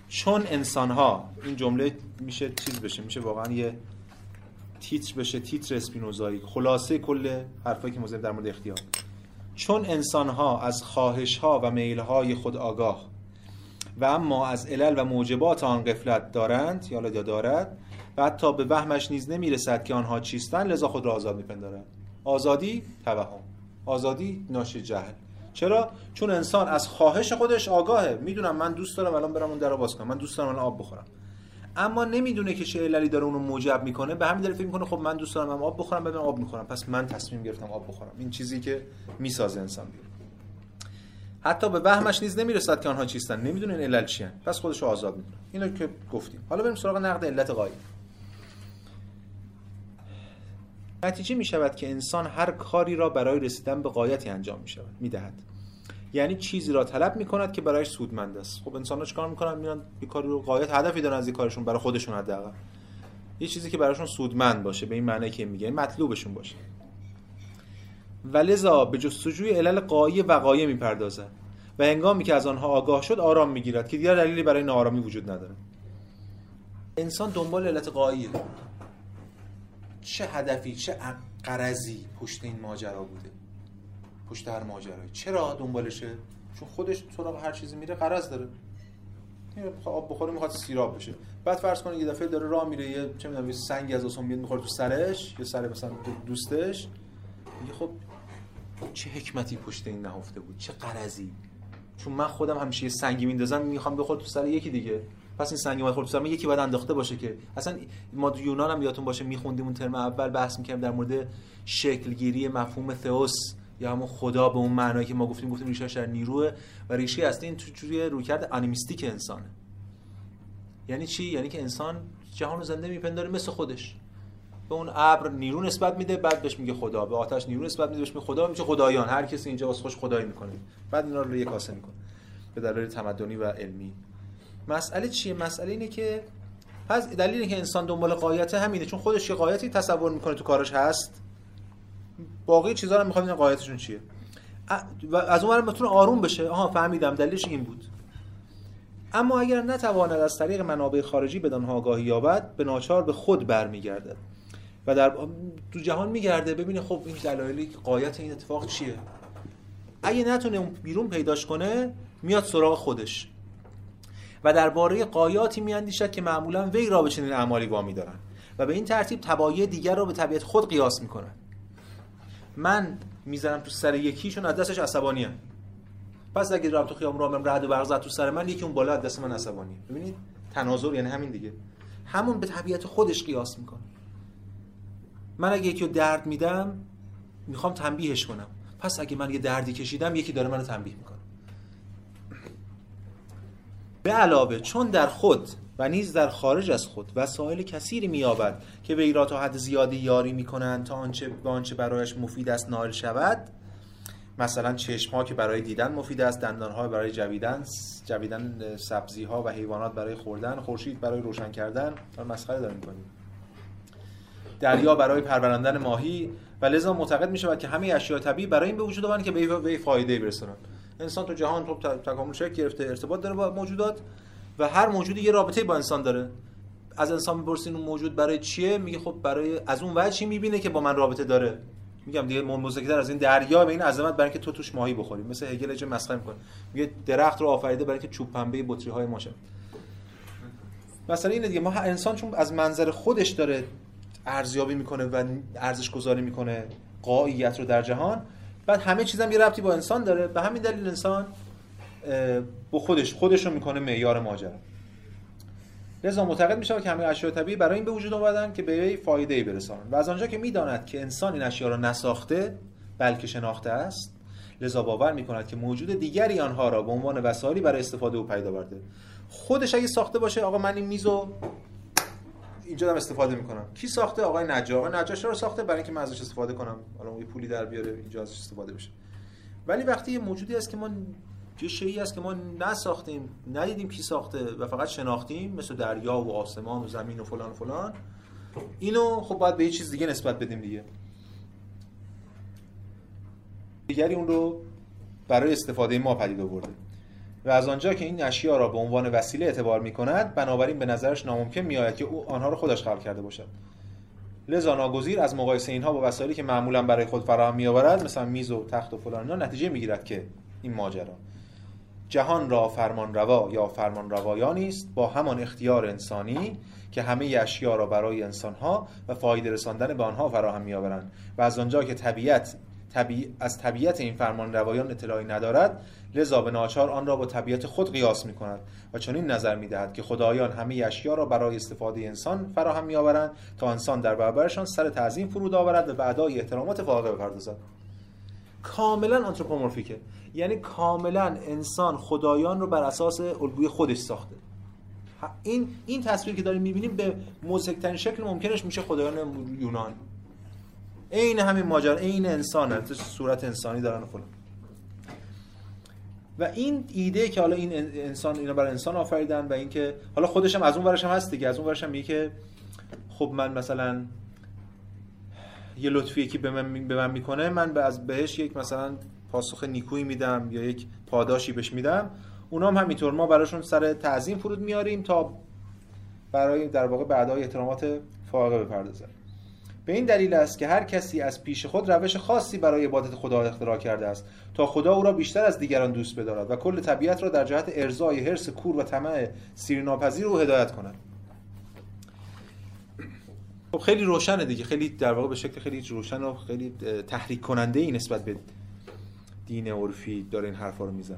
چون انسان ها این جمله میشه چیز بشه میشه واقعا یه تیتر بشه تیتر اسپینوزایی. خلاصه کل حرفایی که مزید در مورد اختیار. چون انسان ها از خواهش ها و میل های خود آگاه و اما از علل و موجبات آن قفلت دارند یا دارد؟ و حتی به وهمش نیز نمی‌رسد که آنها چیستن لذا خود را آزاد میپندارند. آزادی توهم آزادی ناشی جهل. چرا؟ چون انسان از خواهش خودش آگاهه. می‌دونم من دوست دارم الان برم اون در باز کنم. من دوست دارم الان آب بخورم. اما نمی‌دونه که چه عللی داره اونو موجب می‌کنه. به همین دلیل فکر می‌کنه خب من دوست دارم آب بخورم بعدم آب می‌خورم. پس من تصمیم گرفتم آب بخورم. این چیزی که می‌سازه انسان بیرون. حتی به وهمش نیز نمی‌رسد که آنها چیستن نمی‌دونه این علل چیه پس خودش رو آزاد می‌کنه اینو که گفتیم. حالا بریم سراغ نقد علت غایی نتیجه می شود که انسان هر کاری را برای رسیدن به قایتی انجام می شود می دهد یعنی چیزی را طلب می کند که برایش سودمند است. خب انسان ها چکار می‌کنن؟ میان یه کاری رو قایت هدفی دارن از کارشون برای خودشون حداقل. یه چیزی که براشون سودمند باشه به این معنی که میگه مطلوبشون باشه. و لذا به جستجوی علل قایی وقایع می‌پردازد و هنگامی که از آنها آگاه شد آرام می‌گیرد که دیگر دلیلی برای ناآرامی وجود نداره. انسان دنبال علت قاییه. چه هدفی چه قرضی پشت این ماجرا بوده؟ پشت هر ماجرایی چرا دنبالشه؟ چون خودش سراغ هر چیزی میره قرض داره. آب بخوره می‌خواد سیراب بشه. بعد فرض کنید یه دفعه داره راه میره یه چه می‌دونم یه سنگی از آسمون میاد می‌خوره تو سرش یه سر مثلا دوستش. میگه خب چه حکمتی پشت این نهفته بود؟ چه قرضی؟ چون من خودم همیشه یه سنگی میندازم می‌خوام بخور تو سر یکی دیگه. پس این سنگی خورد تو سر یکی باید انداخته باشه که. اصلا ما تو یونان هم یادتون باشه میخوندیم اون ترم اول بحث می‌کردیم در مورد شکلگیری مفهوم تئوس یا همون خدا به اون معنایی که ما گفتیم گفتیم ریشه در نیروه و ریشه اصلی این تو جوری رویکرد انیمیستیک انسانه. یعنی چی؟ یعنی که انسان جهان رو زنده میپنداره مثل خودش. به اون ابر نیرو نسبت میده بعد بهش میگه خدا. به آتش نیرو نسبت میده بهش میگه خدا. میشه خدایان. هر کسی اینجا واسه خوش خدایی می‌کنه. بعد اینا رو یک کاسه می‌کنه. به دلایل تمدنی و علمی. مسئله چیه؟ مسئله اینه که پس دلیلی که انسان دنبال قایت همینه. چون خودش یه قایتی تصور می‌کنه تو کارش هست. باقی چیزا رو می‌خواد این قایتشون چیه. و از اون بتونه آروم بشه. آها فهمیدم. دلیلش این بود. اما اگر نتواند از طریق منابع خارجی بدان آگاهی یابد به ناچار به خود برمیگردد. و در تو جهان میگرده. ببینه خب این دلایلی قایت این اتفاق چیه. اگه نتونه اون بیرون پیداش کنه میاد سراغ خودش. و درباره قایاتی میاندیشد که معمولا وی را به چنین اعمالی وامی دارن و به این ترتیب تبایع دیگر را به طبیعت خود قیاس می‌کنن من می‌زنم تو سر یکیشون از دستش عصبانی پس اگه رفت تو خیام راه رعد و برق تو سر من یکی اون بالا از دست من عصبانی ببینید تناظر یعنی همین دیگه. همون به طبیعت خودش قیاس می‌کنه. من اگه یکی درد میدم می‌خوام تنبیهش کنم. پس اگه من یه دردی کشیدم یکی داره منو تنبیه می‌کنه. به علاوه چون در خود و نیز در خارج از خود وسایل کثیری مییابد که وی را تا حد زیادی یاری می‌کنند تا آنچه به آنچه برایش مفید است نائل شود. مثلا چشم ها که برای دیدن مفید است دندان ها برای جویدن جویدن سبزی ها و حیوانات برای خوردن خورشید برای روشن کردن مسخره داریم. کنیم دریا برای پروراندن ماهی و لذا معتقد می شود که همه اشیاء طبیعی برای این به وجود آورند که به وی فایده برسونند انسان تو جهان تو تکامل شکل گرفته ارتباط داره با موجودات و هر موجودی یه رابطه با انسان داره. از انسان می‌پرسین اون موجود برای چیه؟ میگه خب برای از اون وجهی می‌بینه که با من رابطه داره؟ میگم دیگه مزکتر از این دریا به این عظمت برای اینکه تو توش ماهی بخوری. مثل هگل چه مسخره می‌کنه. میگه درخت رو آفریده برای اینکه چوب پنبه بطری های ماشه مثلا اینه دیگه. ما انسان چون از منظر خودش داره ارزیابی می‌کنه و ارزش گذاری می‌کنه قاییت رو در جهان. بعد همه چیزم یه ربطی با انسان داره. به همین دلیل انسان با خودش خودش رو می‌کنه معیار ماجرا. لذا معتقد میشه که همه اشیاء طبیعی برای این به وجود اومدن که به وی فایده ای برسانند. و از آنجا که می‌داند که انسان این اشیا را نساخته بلکه شناخته است لذا باور می‌کند که موجود دیگری آنها را به عنوان وسایلی برای استفاده او پیدا برده. خودش اگه ساخته باشه آقا من این میزو اینجا دارم استفاده می‌کنم. کی ساخته؟ آقای نجار. آقای نجار رو ساخته؟ برای اینکه من ازش استفاده کنم. حالا یه پولی در بیاره اینجا ازش استفاده بشه. ولی وقتی یه موجودی هست که ما یه شیعی هست که ما نساختیم ندیدیم کی ساخته و فقط شناختیم مثل دریا و آسمان و زمین و فلان و فلان اینو خب باید به یه چیز دیگه نسبت بدیم دیگه. دیگری اون رو برای استفاده ما پدید آورده. و از آنجا که این اشیا را به عنوان وسیله اعتبار می کند بنابراین به نظرش ناممکن می آید که او آنها را خودش خلق کرده باشد. لذا ناگزیر از مقایسه اینها با وسایلی که معمولا برای خود فراهم می آورد مثلا میز و تخت و فلان اینا نتیجه می گیرد که این ماجرا جهان را فرمان روا یا فرمان روایانی است با همان اختیار انسانی که همه اشیا را برای انسانها و فایده رساندن به آنها فراهم میآورند و از آنجا که طبیعت طبیع... از طبیعت این فرمان روایان اطلاعی ندارد لذا به ناچار آن را با طبیعت خود قیاس می کند و چنین نظر می دهد که خدایان همه اشیا را برای استفاده انسان فراهم می آورند تا انسان در برابرشان سر تعظیم فرود آورد و به ادای احترامات فائقه بپردازد. کاملا آنتروپومورفیکه. یعنی کاملا انسان خدایان رو بر اساس الگوی خودش ساخته. این این تصویر که داریم می‌بینیم به موزکترین شکل ممکنش میشه خدایان یونان. عین همین ماجرا عین انسان صورت انسانی دارن فلان و این ایده که حالا این انسان اینا برای انسان آفریدن و اینکه حالا خودش هم از اون ورش هم هست دیگه. از اون ورش هم میگه که خب من مثلا یه لطفی که به من, به من می‌کنه من به از بهش یک مثلا پاسخ نیکویی میدم یا یک پاداشی بهش میدم. اونا هم همینطور. ما براشون سر تعظیم فرود میاریم تا برای در واقع بعدای احترامات فائقه بپردازن. به این دلیل است که هر کسی از پیش خود روش خاصی برای عبادت خدا اختراع کرده است تا خدا او را بیشتر از دیگران دوست بدارد و کل طبیعت را در جهت ارضای حرس کور و طمع سیرناپذیر او هدایت کند. خب خیلی روشنه دیگه. خیلی در واقع به شکل خیلی روشن و خیلی تحریک کننده ای نسبت به دین عرفی داره این حرفا رو می‌زنه.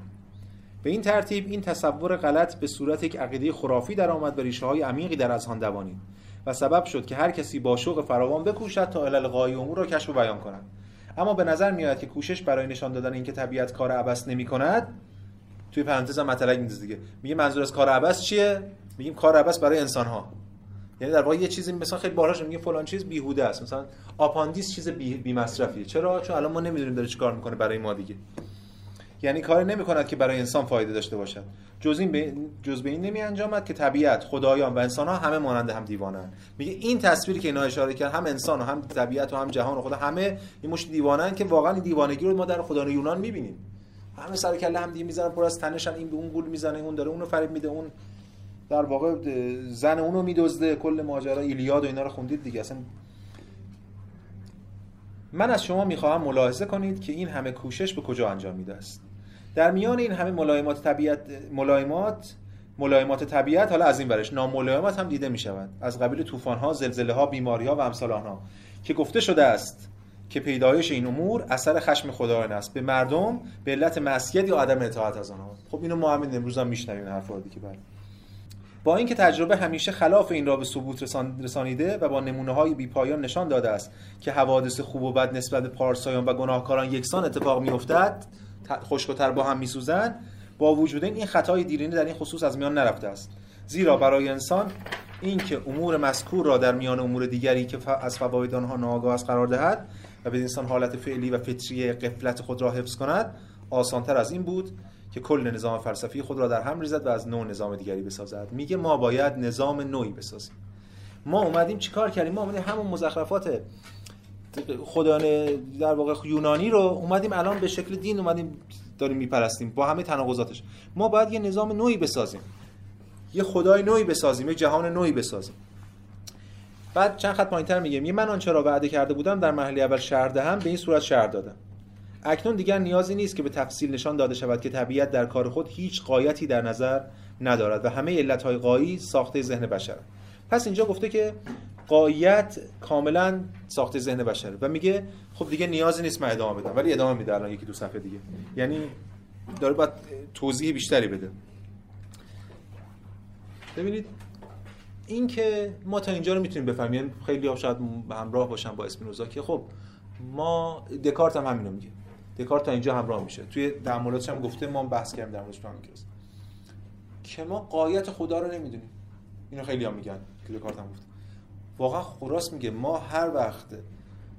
به این ترتیب این تصور غلط به صورت یک عقیده خرافی در آمد و ریشه های عمیقی در اذهان دوانید. سبب شد که هر کسی با شوق فراوان بکوشد تا علل غایی امور را کشف و بیان کند. اما به نظر میاد که کوشش برای نشان دادن اینکه طبیعت کار عبس نمی کند توی پرانتز هم مطلق میندازه دیگه. میگه منظور از کار عبس چیه؟ میگیم کار عبس برای انسان ها یعنی در واقع یه چیزی مثلا خیلی باراش میگه فلان چیز بیهوده است. مثلا آپاندیس چیز بی, بی مصرفیه چرا؟ چون الان ما نمی‌دونیم داره چیکار می‌کنه برای ما دیگه. یعنی کاری نمی‌کند که برای انسان فایده داشته باشد. جز این به جز به این نمی انجامد که طبیعت خدایان و انسان ها همه مانند هم دیوانن میگه این تصویری که اینا اشاره کرد هم انسان و هم طبیعت و هم جهان و خدا همه این مش دیوانن که واقعا دیوانگی رو ما در خدایان یونان می‌بینیم. همه سر کله هم دی می‌زنن پر از تنشن این به اون گول می‌زنه اون داره اونو فریب میده اون در واقع زن اونو میدزده کل ماجرا ایلیاد و اینا رو خوندید دیگه. اصلا من از شما می‌خواهم ملاحظه کنید که این همه کوشش به کجا انجام میده است. در میان این همه ملایمات طبیعت ملایمات ملایمات طبیعت حالا از این برش ناملایمات هم دیده می شود از قبیل طوفان ها زلزله ها بیماری ها و امثال آنها که گفته شده است که پیدایش این امور اثر خشم خدایان است. به مردم به علت معصیت یا عدم اطاعت از آنها. خب اینو ما همین امروز هم میشنویم حرفا دیگه بله. با اینکه تجربه همیشه خلاف این را به ثبوت رسانیده و با نمونه های بیپایان نشان داده است که حوادث خوب و بد نسبت به پارسایان و گناهکاران یکسان اتفاق میافتد خشکتر با هم میسوزن با وجود این خطای دیرینه در این خصوص از میان نرفته است. زیرا برای انسان اینکه امور مذکور را در میان امور دیگری که از فواید آنها ناآگاه است قرار دهد و به انسان حالت فعلی و فطری قفلت خود را حفظ کند آسانتر از این بود که کل نظام فلسفی خود را در هم ریزد و از نوع نظام دیگری بسازد. میگه ما باید نظام نوعی بسازیم. ما اومدیم چیکار کردیم؟ ما اومدیم همون مزخرفات خدایان در واقع یونانی رو اومدیم الان به شکل دین اومدیم داریم میپرستیم با همه تناقضاتش. ما باید یه نظام نوعی بسازیم. یه خدای نوعی بسازیم یه جهان نوعی بسازیم. بعد چند خط پایینتر میگه می من آنچه را وعده کرده بودم در مرحله اول شهر دهم به این صورت شهر دادم. اکنون دیگر نیازی نیست که به تفصیل نشان داده شود که طبیعت در کار خود هیچ قایتی در نظر ندارد و همه علتهای قایی ساخته ذهن بشر پس اینجا گفته که قایت کاملا ساخته ذهن بشره و میگه خب دیگه نیازی نیست من ادامه بدم ولی ادامه میده الان یکی دو صفحه دیگه. یعنی داره باید توضیح بیشتری بده. ببینید این که ما تا اینجا رو می‌تونیم بفهمیم یعنی خیلی ها شاید همراه باشن با اسپینوزا که خب ما دکارت هم همینو میگه. دکارت تا اینجا همراه میشه. توی تعاملاتش هم گفته ما بحث کردیم در موردش که ما قایت خدا رو نمی‌دونیم. اینو خیلی ها میگن. که دکارت هم گفته واقعا خراس میگه ما هر وقت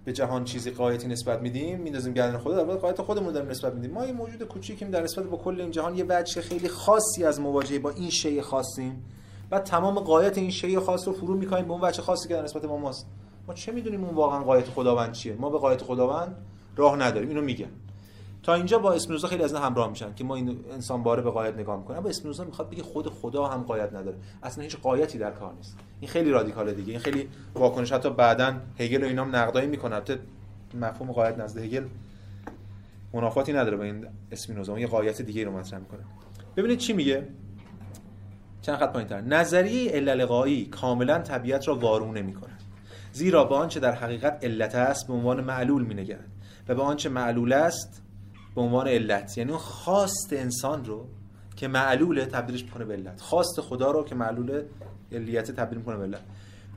به جهان چیزی قایتی نسبت میدیم میندازیم گردن خدا در واقع قایت خودمون داریم نسبت میدیم. ما یه موجود کوچیکیم در نسبت با کل این جهان یه بچه خیلی خاصی از مواجهه با این شی خاصیم. و تمام قایت این شی خاص رو فرو می‌کنیم به اون بچه خاصی که در نسبت ما ماست. ما چه می‌دونیم اون واقعا قایت خداوند چیه؟ ما به قایت خداوند راه نداریم. اینو میگن. تا اینجا با اسپینوزا خیلی از این همراه میشن که ما این انسان باره به قایت نگاه می‌کنیم. اما اسپینوزا می‌خواد بگه خود خدا هم قایت نداره. اصلا هیچ قایتی در کار نیست. این خیلی رادیکاله دیگه. این خیلی واکنش حتی بعدا هگل و اینام نقدایی می‌کنه. البته مفهوم قایت نزد هگل منافاتی نداره با این اسپینوزا. یه قایت دیگه رو مطرح می‌کنه. ببینید چی میگه؟ چند خط پایینتر. نظریه علل قایی کاملا طبیعت را وارونه نمی‌کنه زیرا به آنچه در حقیقت علت است به عنوان معلول مینگرد و به آنچه معلول است به عنوان علت. یعنی اون خواست انسان رو که معلوله تبدیلش می‌کنه به علت. خواست خدا رو که معلول علیت تبدیل می‌کنه به علت.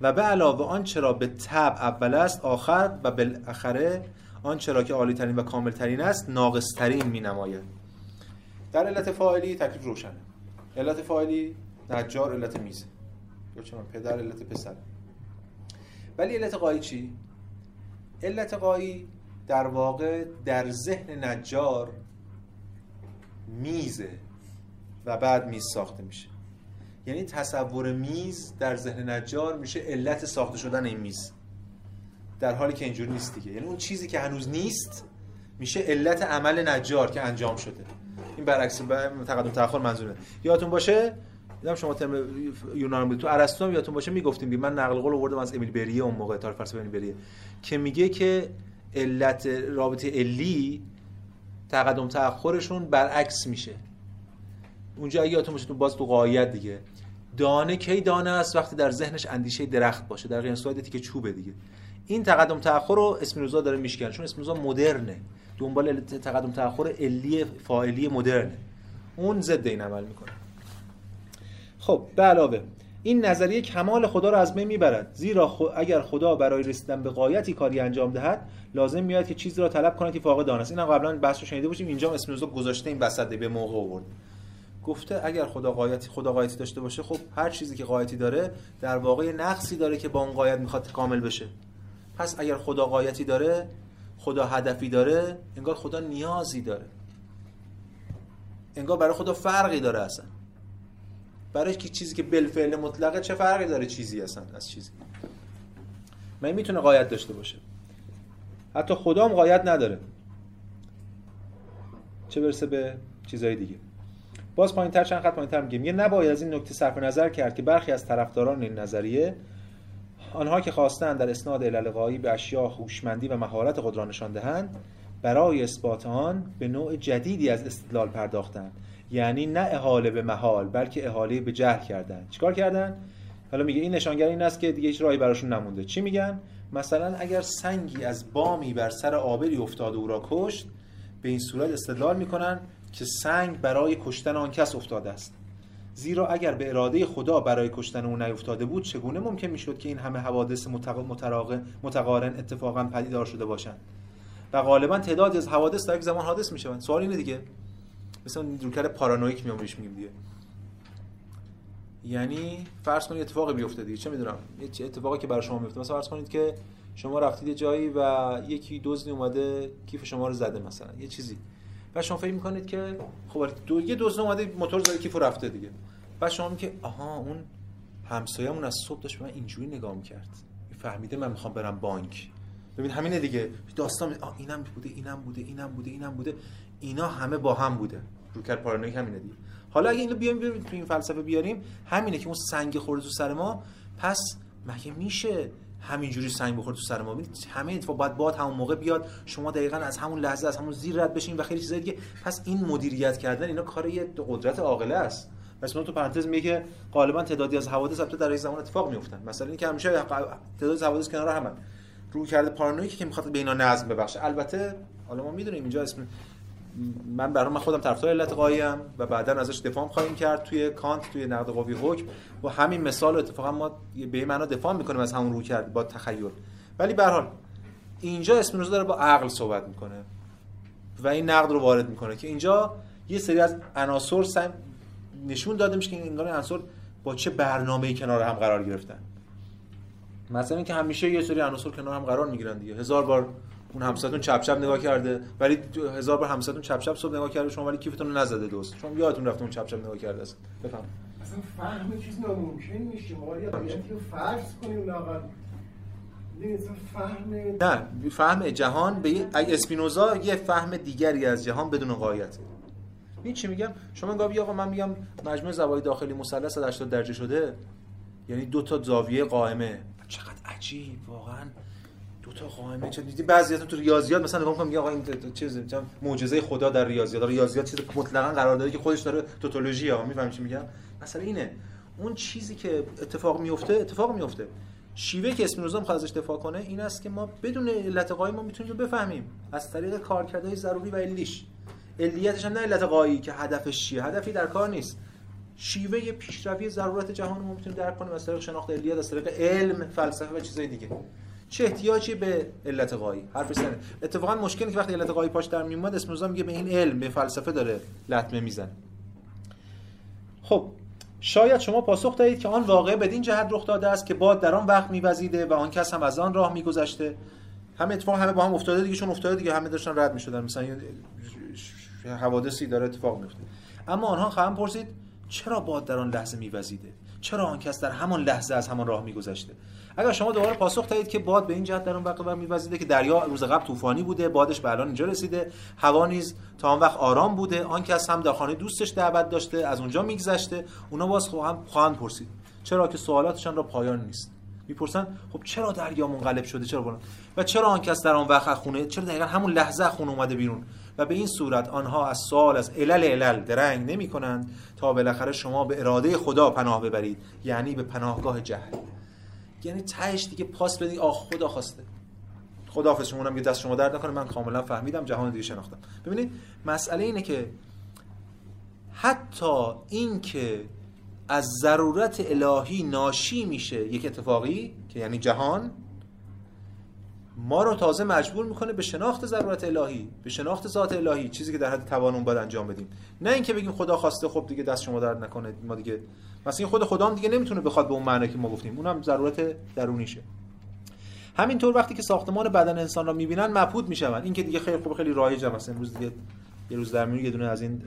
و به علاوه آن چرا به تب اول است آخر و بالاخره آن چرا که عالی ترین و کامل ترین است ناقص ترین می نماید در علت فاعلی تکلیف روشنه. علت فاعلی نجار علت میزه یا چون پدر علت پسر. ولی علت قایی چی؟ علت قایی در واقع در ذهن نجار میزه و بعد میز ساخته میشه. یعنی تصور میز در ذهن نجار میشه علت ساخته شدن این میز. در حالی که اینجور نیست دیگه. یعنی اون چیزی که هنوز نیست میشه علت عمل نجار که انجام شده. این برعکس تقدم تاخر منظوره. یادتون باشه؟ دیدم شما ترم یونان بود. تو ارسطو یادتون باشه می‌گفتیم. من نقل قول آوردم از امیل بریه اون موقع تاریخ فلسفه امیل بریه. که میگه که علت رابطه علی تقدم تأخرشون برعکس میشه. اونجا اگه یادتون باشه تو باز تو قایت دیگه. دانه کی دانه است وقتی در ذهنش اندیشه درخت باشه در غیر صورتی که چوبه دیگه. این تقدم تأخر رو اسپینوزا داره میشکنه چون اسپینوزا مدرنه. دنبال تقدم تأخر علی فاعلی مدرنه. اون ضد این عمل می‌کنه. خب به علاوه این نظریه کمال خدا را از بین می‌برد. زیرا اگر خدا برای رسیدن به قایتی کاری انجام دهد لازم میاد که چیزی را طلب کند که فاقد آن است. اینم قبلا بحث رو شنیده باشیم. اینجا اسپینوزا گذاشته این وسط به موقع آورد. گفته اگر خدا قایتی خدا قایتی داشته باشه خب هر چیزی که قایتی داره در واقع نقصی داره که با اون قایت می‌خواد کامل بشه. پس اگر خدا قایتی داره خدا هدفی داره انگار خدا نیازی داره. انگار برای خدا فرقی داره اصلا. برای که چیزی که بالفعل مطلقه چه فرقی داره چیزی اصلا از چیزی؟ من می‌تونه قایت داشته باشه. حتی خدا هم قایت نداره. چه برسه به چیزهای دیگه. باز پایین تر چند خط پایین تر میگیم. یه نباید از این نکته صرف نظر کرد که برخی از طرفداران این نظریه آنها که خواستند در اسناد علل به اشیاء هوشمندی و مهارت خود را نشان دهند برای اثبات آن به نوع جدیدی از استدلال پرداختند. یعنی نه احاله به محال بلکه احاله به جهل کردن. چیکار کردن؟ حالا میگه این نشانگر این است که دیگه هیچ راهی براشون نمونده. چی میگن؟ مثلا اگر سنگی از بامی بر سر آبری افتاده او را کشت به این صورت استدلال می‌کنن که سنگ برای کشتن آن کس افتاده است. زیرا اگر به اراده خدا برای کشتن او نیفتاده بود چگونه ممکن می‌شد که این همه حوادث متقارن اتفاقا پدیدار شده باشند؟ و غالبا تعدادی از حوادث در یک زمان حادث می‌شوند. سوال اینه دیگه. مثلا روکر پارانویک میام بهش میگیم دیگه. یعنی فرض کنید اتفاقی بیفته دیگه چه می‌دونم یه اتفاقی که برای شما میفته مثلا فرض کنید که شما رفتید یه جایی و یکی دزدی اومده کیف شما رو زده مثلا یه چیزی. و شما فکر می‌کنید که خب دو یه دزد اومده موتور زده کیف رفته دیگه. بعد شما میگه آها اون همسایه‌مون از صبح داشت به من اینجوری نگاه می‌کرد. فهمیده من می‌خوام برم بانک. ببین همینه دیگه. داستان اینم بوده اینم بوده اینم بوده اینم بوده. اینا همه با هم بوده. روکر پارانویک همینه دیگه. حالا اگه اینو بیایم تو این فلسفه بیاریم همینه که اون سنگ خورده تو سر ما پس مگه میشه همینجوری سنگ بخوره تو سر ما؟ همه اتفاق باید باد همون موقع بیاد شما دقیقا از همون لحظه از همون زیر رد بشین و خیلی چیزای دیگه. پس این مدیریت کردن اینا کار یه قدرت عاقله است. پس تو پرانتز میگه که غالبا تعدادی از حوادث البته در این زمان اتفاق میافتن. مثلا اینکه همیشه تعداد حوادث کنار هم رو کرده پارانویکی که می‌خواد به اینا نظم ببخشه. البته حالا ما می‌دونیم اینجا اسم من برای من خودم طرفدار علت قایم و بعدا ازش دفاع خواهیم کرد توی کانت توی نقد قوی حکم. و همین مثال اتفاقا ما به معنا دفاع می‌کنیم از همون رو کرد با تخیل. ولی به حال اینجا اسپینوزا داره با عقل صحبت می‌کنه و این نقد رو وارد می‌کنه که اینجا یه سری از عناصر نشون داده میشه که این عناصر با چه برنامه‌ای کنار هم قرار گرفتن. مثلا اینکه همیشه یه سری عناصر کنار هم قرار می‌گیرن دیگه. هزار بار اون همسرتون چپ چپ نگاه کرده ولی هزار بار همسرتون چپ چپ صبح نگاه کرده شما ولی کیفتون رو نزده دوست. چون یادتون رفته اون چپ چپ نگاه کرده است. بفهم. اصلا فهم چیز ناممکن میشه ما رو فرض کنیم لاقل نه فهم جهان به اسپینوزا یه فهم دیگری از جهان بدون قایته این چی میگم؟ شما گاوی آقا من میگم مجموع زوایای داخلی مثلث 80 درجه شده یعنی دو تا زاویه قائمه. چقدر عجیب واقعا. تا قائمه چه دیدی؟ بعضیاتون تو ریاضیات مثلا نگاه میگه آقا این چیز معجزه خدا در ریاضیات. ریاضیات چیز مطلقا قرار داده که خودش داره توتولوژی ها می‌فهمی چی میگم؟ مثلا اینه. اون چیزی که اتفاق میفته اتفاق میفته شیوه که اسپینوزا می‌خواد ازش دفاع کنه این است که ما بدون علت قایی ما می‌تونیم رو بفهمیم. از طریق کارکردهای ضروری و علیش. علیتش هم نه علت قایی که هدفش چیه. هدفی در کار نیست. شیوه پیشروی ضرورت جهان رو می‌تونیم درک کنیم از طریق شناخت علیت از طریق علم فلسفه و چیزای دیگه. چه احتیاجی به علت قایی حرف سنه. اتفاقا مشکلی که وقتی علت قایی پاش در میومد اسموزا میگه به این علم به فلسفه داره لطمه میزن خب شاید شما پاسخ دهید که آن واقعه بدین جهت رخ داده است که باد در آن وقت میوزیده و آن کس هم از آن راه میگذشته. همه اتفاق همه با هم افتاده دیگه چون افتاده دیگه همه داشتن رد می‌شدن. مثلا حوادثی داره اتفاق میفته اما آنها خواهم پرسید چرا باد در آن لحظه میوزیده؟ چرا آن کس در همان لحظه از همان راه میگذشته؟ اگر شما دوباره پاسخ دهید که باد به این جهت در اون وقت میوزیده که دریا روز قبل طوفانی بوده بادش به الان اینجا رسیده هوا نیز تا آن وقت آرام بوده آن کس هم در خانه دوستش دعوت داشته از اونجا میگذشته اونا باز هم خواهند پرسید. چرا که سوالاتشان را پایان نیست؟ می‌پرسن خب چرا دریا منقلب شده؟ چرا بلند و چرا آن کس در آن وقت خونه چرا دقیقا همون لحظه خونه اومده بیرون؟ و به این صورت آنها از سوال از علل علل درنگ نمی کنند تا بالاخره شما به اراده خدا پناه ببرید یعنی به پناهگاه جهل. یعنی تهش دیگه پاس بدید آه خدا خواسته. خداحافظ شما هم دست شما درد نکنه. من کاملا فهمیدم جهان دیگه شناختم. ببینید مسئله اینه که حتی این که از ضرورت الهی ناشی میشه یک اتفاقی که یعنی جهان ما رو تازه مجبور می‌کنه به شناخت ضرورت الهی به شناخت ذات الهی چیزی که در حد توانمون باید انجام بدیم. نه اینکه بگیم خدا خواسته خب دیگه دست شما درد نکنه ما دیگه مثلا خود خدا هم دیگه نمی‌تونه بخواد به اون معنی که ما گفتیم. اونم ضرورت درونیشه. همینطور وقتی که ساختمان بدن انسان را می‌بینن مبهوت میشون این که دیگه خیلی خوب خیلی رایجه مثلا امروز دیگه یه روز در میون یه دونه از این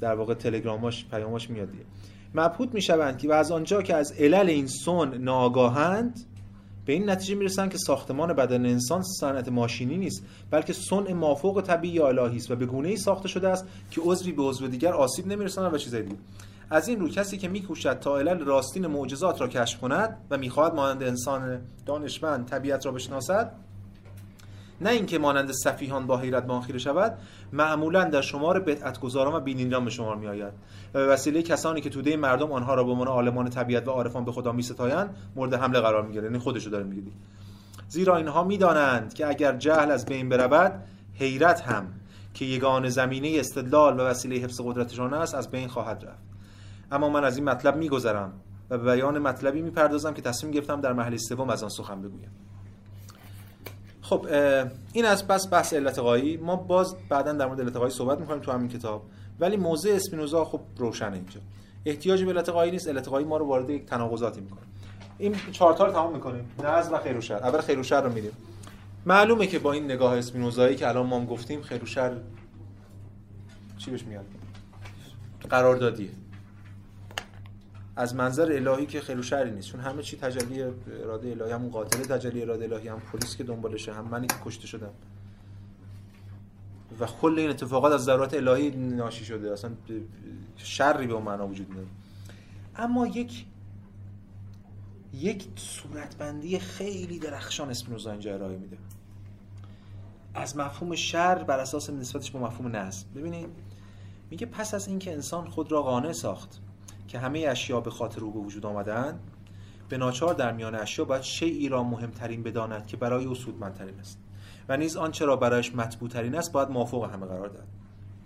در واقع تلگراماش پیاماش میاد دیگه. مبهوت می‌شوند که و از آنجا که از علل این سن ناگاهند به این نتیجه می‌رسن که ساختمان بدن انسان صنعت ماشینی نیست بلکه صنع مافوق طبیعی الهی است و به گونه ای ساخته شده است که عضوی به عضو دیگر آسیب نمیرساند و چیزای دیگه. از این رو کسی که میکوشد تا علل راستین معجزات را کشف کند و می‌خواهد مانند انسان دانشمند طبیعت را بشناسد نه اینکه مانند سفیهان با حیرت به خیره شود معمولا در شمار بدعتگزاران و بینیدان به شمار میآید و به وسیله کسانی که توده مردم آنها را به عنوان عالمان طبیعت و عارفان به خدا میستایند مورد حمله قرار می‌گیرد یعنی خودشو داره میگه زیرا اینها می‌دانند که اگر جهل از بین برود حیرت هم که یگان زمینه استدلال و وسیله حفظ قدرتشان است از بین خواهد رفت. اما من از این مطلب میگذرم و به بیان مطلبی می‌پردازم که تصمیم گرفتم در محل سوم از آن سخن بگویم. خب این از پس بحث علت قایی. ما باز بعدا در مورد علت قایی صحبت می‌کنیم تو همین کتاب. ولی موضع اسپینوزا خب روشنه اینجا. احتیاجی به علت قایی نیست. علت قایی ما رو وارد یک تناقضاتی می‌کنه. این چهار تا رو تمام می‌کنیم. نظم و خیر و شر. اول خیر و شر رو میریم. معلومه که با این نگاه اسپینوزایی که الان ما هم گفتیم خیر و شر چی بهش میاد قراردادیه. از منظر الهی که خیلی شری نیست. چون همه چی تجلی اراده الهی همون قاتل تجلی اراده الهی هم پلیس که دنبالشه هم منی که کشته شدم. و کل این اتفاقات از ضرورت الهی ناشی شده. اصلا شری به معنا وجود نداره. اما یک یک صورتبندی خیلی درخشان اسپینوزا اینجا ارائه میده. از مفهوم شر بر اساس نسبتش با مفهوم نظم ببینید میگه پس از اینکه انسان خود را قانع ساخت که همه اشیا به خاطر او به وجود آمدن به ناچار در میان اشیا باید شیعی را مهمترین بداند که برای او سودمندترین است و نیز آنچه را برایش مطبوعترین است باید موافق همه قرار داد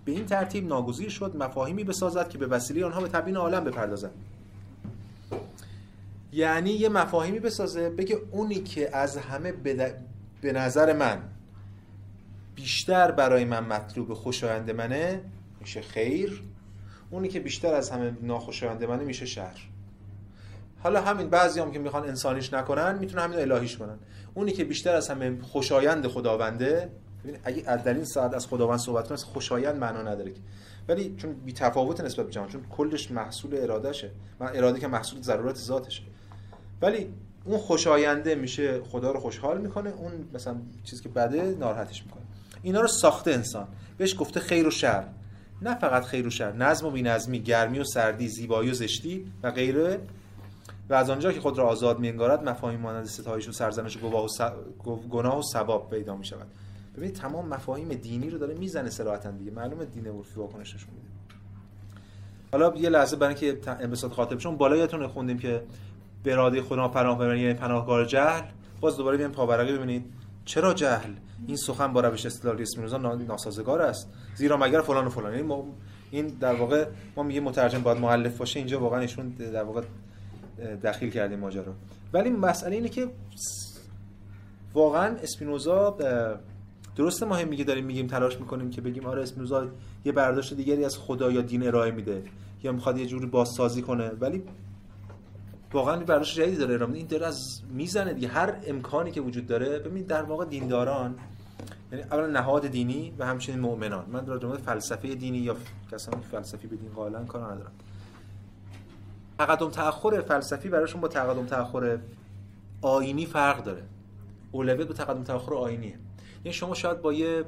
به این ترتیب ناگزیر شد مفاهیمی بسازد که به وسیله آنها به تبیین عالم بپردازد. یعنی یه مفاهیمی بسازه بگه اونی که از همه به نظر من بیشتر برای من مطلوب خوشایند منه میشه خیر. اونی که بیشتر از همه ناخوشایند منه میشه شر. حالا همین بعضی هم که می‌خوان انسانیش نکنن می‌تونن همین الهیش کنن. اونی که بیشتر از همه خوشایند خداونده ببین اگه در این ساعت از خداوند صحبت کنه خوشایند معنا نداره ولی چون بی تفاوت نسبت به جهان چون کلش محصول ارادهشه. من اراده که محصول ضرورت ذاتشه. ولی اون خوشاینده میشه خدا رو خوشحال می‌کنه اون مثلا چیزی که بده ناراحتش می‌کنه. اینا رو ساخته انسان. بهش گفته خیر و شر. نه فقط خیر و شر نظم و بینظمی گرمی و سردی زیبایی و زشتی و غیره. و از آنجا که خود را آزاد میانگارد مفاهیم مانند ستایش و سرزنش و گواه و گناه و ثواب پیدا می شود ببینید تمام مفاهیم دینی رو داره می‌زنه صراحتا دیگه. معلومه دین عرفی واکنش میده. حالا یه لحظه برای اینکه انبساط خاطر بشون بالایتون خوندیم که به اراده خدا پناه یعنی پناهگاه جهل. باز دوباره بیاین پاورقی ببینید. چرا جهل؟ این سخن با روش استدلالی اسپینوزا ناسازگار است. زیرا مگر فلان و فلان یعنی این در واقع ما میگه مترجم باید مؤلف باشه. اینجا واقعا ایشون در واقع دخیل کردیم ماجرا ولی مسئله اینه که واقعا اسپینوزا درسته ما هم میگه داریم میگیم تلاش می‌کنیم که بگیم آره اسپینوزا یه برداشت دیگری از خدا یا دین ارائه میده یا می‌خواد یه جوری بازسازی کنه. ولی واقعا این برداشت جدیدی داره ارائه این داره از می‌زنه دیگه. هر امکانی که وجود داره ببین در واقع دینداران یعنی اولا نهاد دینی و همچنین مؤمنان. من در مورد فلسفه دینی یا کسانی که فلسفی به دین کار ندارم. تقدم تأخر فلسفی برایشون با تقدم تأخر آینی فرق داره. اولویت به تقدم تأخر آینیه یعنی شما شاید با یه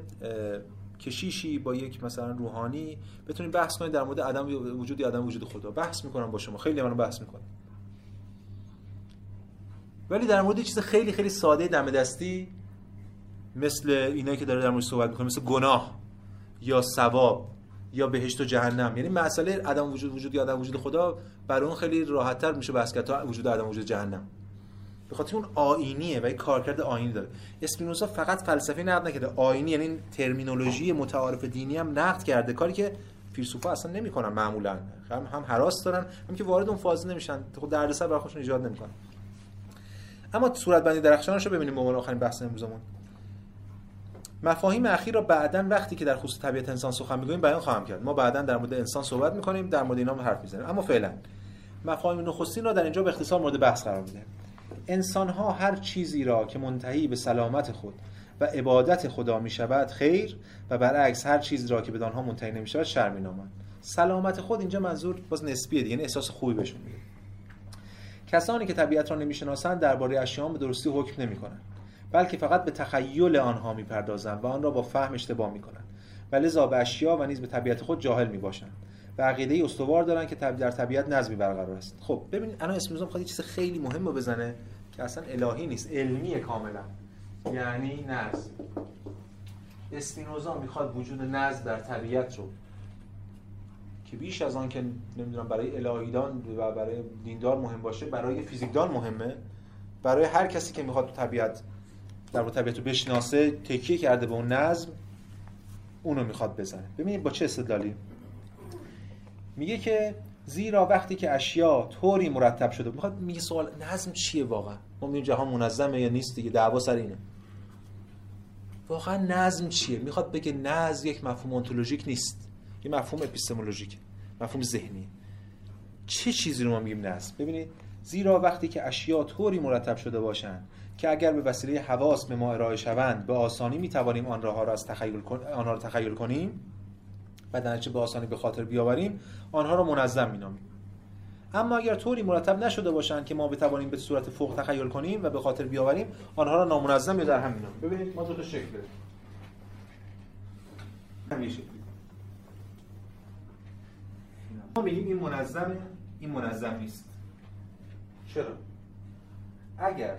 کشیشی با یک مثلا روحانی بتونید بحث کنید در مورد عدم وجود عدم وجود خدا. بحث می‌کنم با شما. خیلی من بحث می‌کنم ولی در مورد چیز خیلی خیلی ساده دم دستی مثل اینایی که داره در مورد صحبت می‌کنه مثل گناه یا ثواب یا بهشت و جهنم. یعنی مسئله عدم وجود وجود یا عدم وجود خدا بر اون خیلی راحتتر میشه بحث کرد تا وجود عدم وجود جهنم. به خاطر اون آینیه و یک کارکرد آینی داره. اسپینوزا فقط فلسفی نقد نکرده. آینی یعنی ترمینولوژی متعارف دینی هم نقد کرده. کاری که فیلسوفا اصلا نمی‌کنن معمولا. هم هم حراس دارن هم که وارد اون فاز نمیشن. خود دردسر برای خودشون ایجاد نمی‌کنن. اما صورت بندی درخشانش رو ببینیم به آخرین بحث امروزمون. مفاهیم اخیر را بعدا وقتی که در خصوص طبیعت انسان سخن می‌گوییم بیان خواهم کرد. ما بعدا در مورد انسان صحبت می‌کنیم در مورد اینا هم حرف می‌زنیم. اما فعلا مفاهیم نخستین را در اینجا به اختصار مورد بحث قرار میدیم. انسان ها هر چیزی را که منتهی به سلامت خود و عبادت خدا می شود خیر و برعکس هر چیزی را که به آنها منتهی نمی شود شر می نامند سلامت خود اینجا منظور باز نسبیه دیگه یعنی احساس خوبی بهشون میده کسانی که طبیعت را نمی‌شناسند درباره اشیاء به درستی حکم نمی‌کنند بلکه فقط به تخیل آنها می‌پردازند و آن را با فهم اشتباه می‌کنند. و لذا به اشیا و نیز به طبیعت خود جاهل می‌باشند و عقیده استوار دارن که در طبیعت نظمی برقرار است. خب ببینید الان اسم می‌خواد چیز خیلی مهم رو بزنه که اصلا الهی نیست علمی کاملا. یعنی نظم. اسپینوزا می‌خواد وجود نظم در طبیعت رو که بیش از آن که نمی‌دونم برای الهیدان و برای دیندار مهم باشه برای فیزیکدان مهمه. برای هر کسی که می‌خواد طبیعت در مورد طبیعت رو بشناسه تکیه کرده به اون نظم اونو می‌خواد بزنه. ببینید با چه استدلالی. میگه که زیرا وقتی که اشیا طوری مرتب شده می‌خواد میگه سوال نظم چیه واقعا؟ ما میگیم جهان منظمه یا نیست دیگه دعوا سر اینه. واقعا نظم چیه؟ می‌خواد بگه نظم یک مفهوم انتولوژیک نیست. یه مفهوم اپیستمولوژیک مفهوم ذهنی. چه چیزی رو ما میگیم نظم ببینید زیرا وقتی که اشیا طوری مرتب شده باشند که اگر به وسیله حواس به ما ارائه شوند به آسانی می‌توانیم آن را از تخیل آنها را تخیل کنیم؟ و در به آسانی به خاطر بیاوریم آنها را منظم مینامیم. اما اگر طوری مرتب نشده باشند که ما بتوانیم به صورت فوق تخیل کنیم و به خاطر بیاوریم آنها را نامنظم یا در هم ببینید ما دو تا شکل داریم. ما میگیم این منظمه این منظم نیست. چرا؟ اگر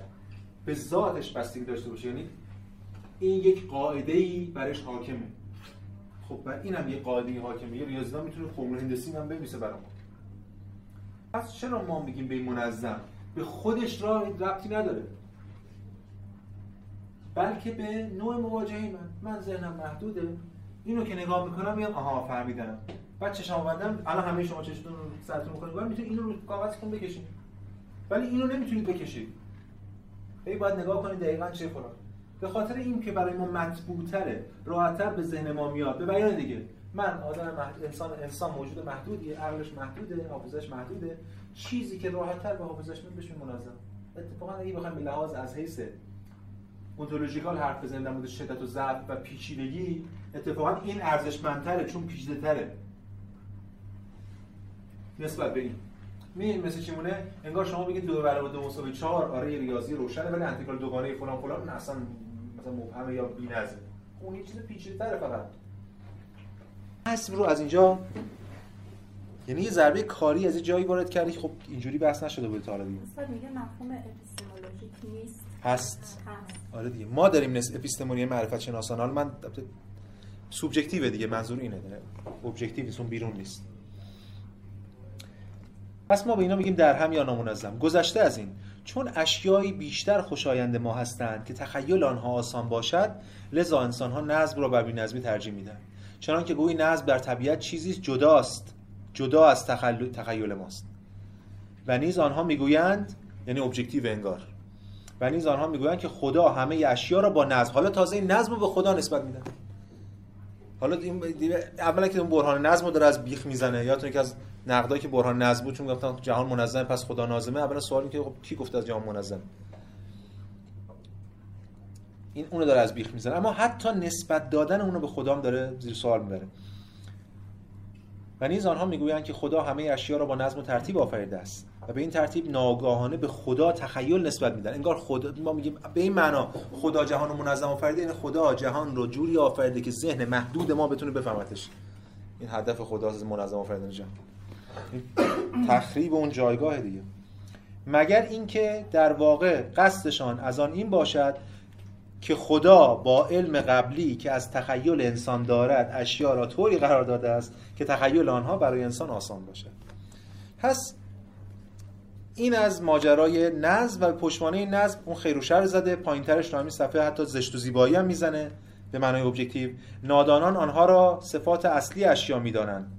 به ذاتش بستگی داشته باشه یعنی این یک قاعده ای برش حاکمه. خب و اینم یه قاعده حاکمه. یه ریاضیدان می‌تونه فرمول هندسی هم بنویسه برام پس چرا ما میگیم به این منظم؟ به خودش را ربطی نداره. بلکه به نوع مواجهه من. من ذهنم محدوده. اینو که نگاه می‌کنم میگم آها فهمیدم. بعد چشم بندم الان همه شما چشمتون سرتون می‌کنید. می‌تونید اینو رو کاغذ کن بکشید ولی اینو نمی‌تونید بکشید هی باید نگاه کنید دقیقاً چه فلان به خاطر این که برای ما مطبوع‌تره راحت‌تر به ذهن ما میاد. به بیان دیگه. من آدم انسان انسان موجود محدودیه عقلش محدوده حافظش محدوده. چیزی که راحت‌تر به حافظش میاد بشه منظم. اتفاقا اگه بخوایم به لحاظ از حیث اونتولوژیکال حرف بزنیم در شدت و ضعف و پیچیدگی اتفاقا این ارزشمندتره چون پیچیده‌تره. نسبت به این. می مثل چی مونه؟ انگار شما بگید دو برابر دو مساوی 4 آره ریاضی روشنه ولی انتگرال دوگانه فلان فلان اصلا مثلا مبهمه یا بی‌نظمه اون یه چیز پیچیده‌تره فقط. حسب رو از اینجا. یعنی یه ضربه کاری از یه جایی وارد کردی خب اینجوری بحث نشده بود تا حالا دیگه. میگه مفهوم اپیستمولوژیک نیست. هست. هست. آره دیگه. ما داریم نس اپیستمولی معرفت شناسان حالا من سوبژکتیو دیگه منظور اینه objective نیست اون بیرون نیست. پس ما به اینا میگیم در هم یا نامنظم. گذشته از این. چون اشیایی بیشتر خوشایند ما هستند که تخیل آنها آسان باشد لذا انسان ها نظم را بر نظمی ترجیح میدن. چنان که گویی نظم در طبیعت چیزی جداست. جدا از تخیل ماست. و نیز آنها می‌گویند یعنی ابجکتیو انگار. و نیز آنها می‌گویند که خدا همه اشیا را با نظم حالا تازه این نظم رو به خدا نسبت میدن. حالا این اولا که اون برهان نظم رو داره از بیخ می‌زنه یادتونه که از نقدایی که برهان نظم بود چون گفتن جهان منظم پس خدا نازمه. اولا سوالی که خب کی گفته از جهان منظم؟ این اونو داره از بیخ می‌زنه. اما حتی نسبت دادن اونو به خدا هم داره زیر سوال می‌بره. و نیز آنها می‌گویند که خدا همه اشیا را با نظم و ترتیب آفریده است و به این ترتیب ناگاهانه به خدا تخیل نسبت میدن انگار خدا ما میگیم به این معنا خدا جهان رو منظم آفریده این یعنی خدا جهان رو جوری آفریده که ذهن محدود ما بتونه بفهمتش. این هدف خدا از منظم آفریدن جهان. تخریب اون جایگاه دیگه. مگر اینکه در واقع قصدشان از آن این باشد که خدا با علم قبلی که از تخیل انسان دارد اشیا را طوری قرار داده است که تخیل آنها برای انسان آسان باشد. پس این از ماجرای نظم و پشتوانه نظم اون خیر و شر زده پایینترش رو صفحه حتی زشت و زیبایی هم می‌زنه به معنای ابجکتیو. نادانان آنها را صفات اصلی اشیا می‌دانند.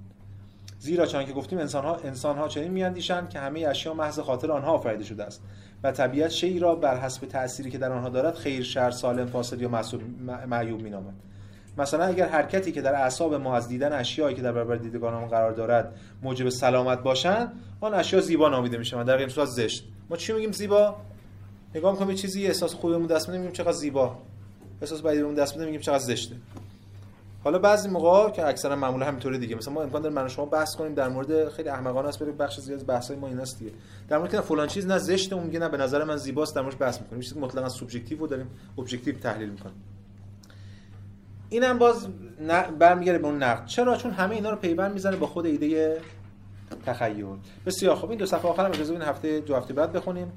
زیرا چون که گفتیم انسان ها انسان ها چنین میاندیشند که همه اشیا محض خاطر آنها آفریده شده است. و طبیعت شیعی را بر حسب تأثیری که در آنها دارد خیر شر سالم فاسد یا معیوب مینامد. مثلا اگر حرکتی که در اعصاب ما از دیدن اشیایی که در برابر دیدگانمون قرار دارد موجب سلامت باشند آن اشیا زیبا نامیده میشه در غیر صورت زشت. ما چی میگیم زیبا؟ نگاه می‌کنیم چیزی احساس خوبمون دست میده میگیم چقدر زیبا. احساس بدی دست میده میگیم چقدر زشته. حالا بعضی موقع که اکثرا معمولا همینطوره دیگه. مثلا ما امکان داره من و شما بحث کنیم در مورد خیلی احمقانه است بریم بخش زیاد بحثای ما ایناست دیگه. در مورد که فلان چیز نه زشته اون میگه نه به نظر من زیباست در موردش بحث می‌کنیم. چیزی مطلقاً سوبژکتیو داریم objective تحلیل می‌کنیم. اینم باز برمیگرده به اون نقد. چرا؟ چون همه اینا رو پیوند می‌زنه با خود ایده تخیل. بسیار خب این دو صفحه آخرم اجازه این هفته دو هفته بعد بخونیم.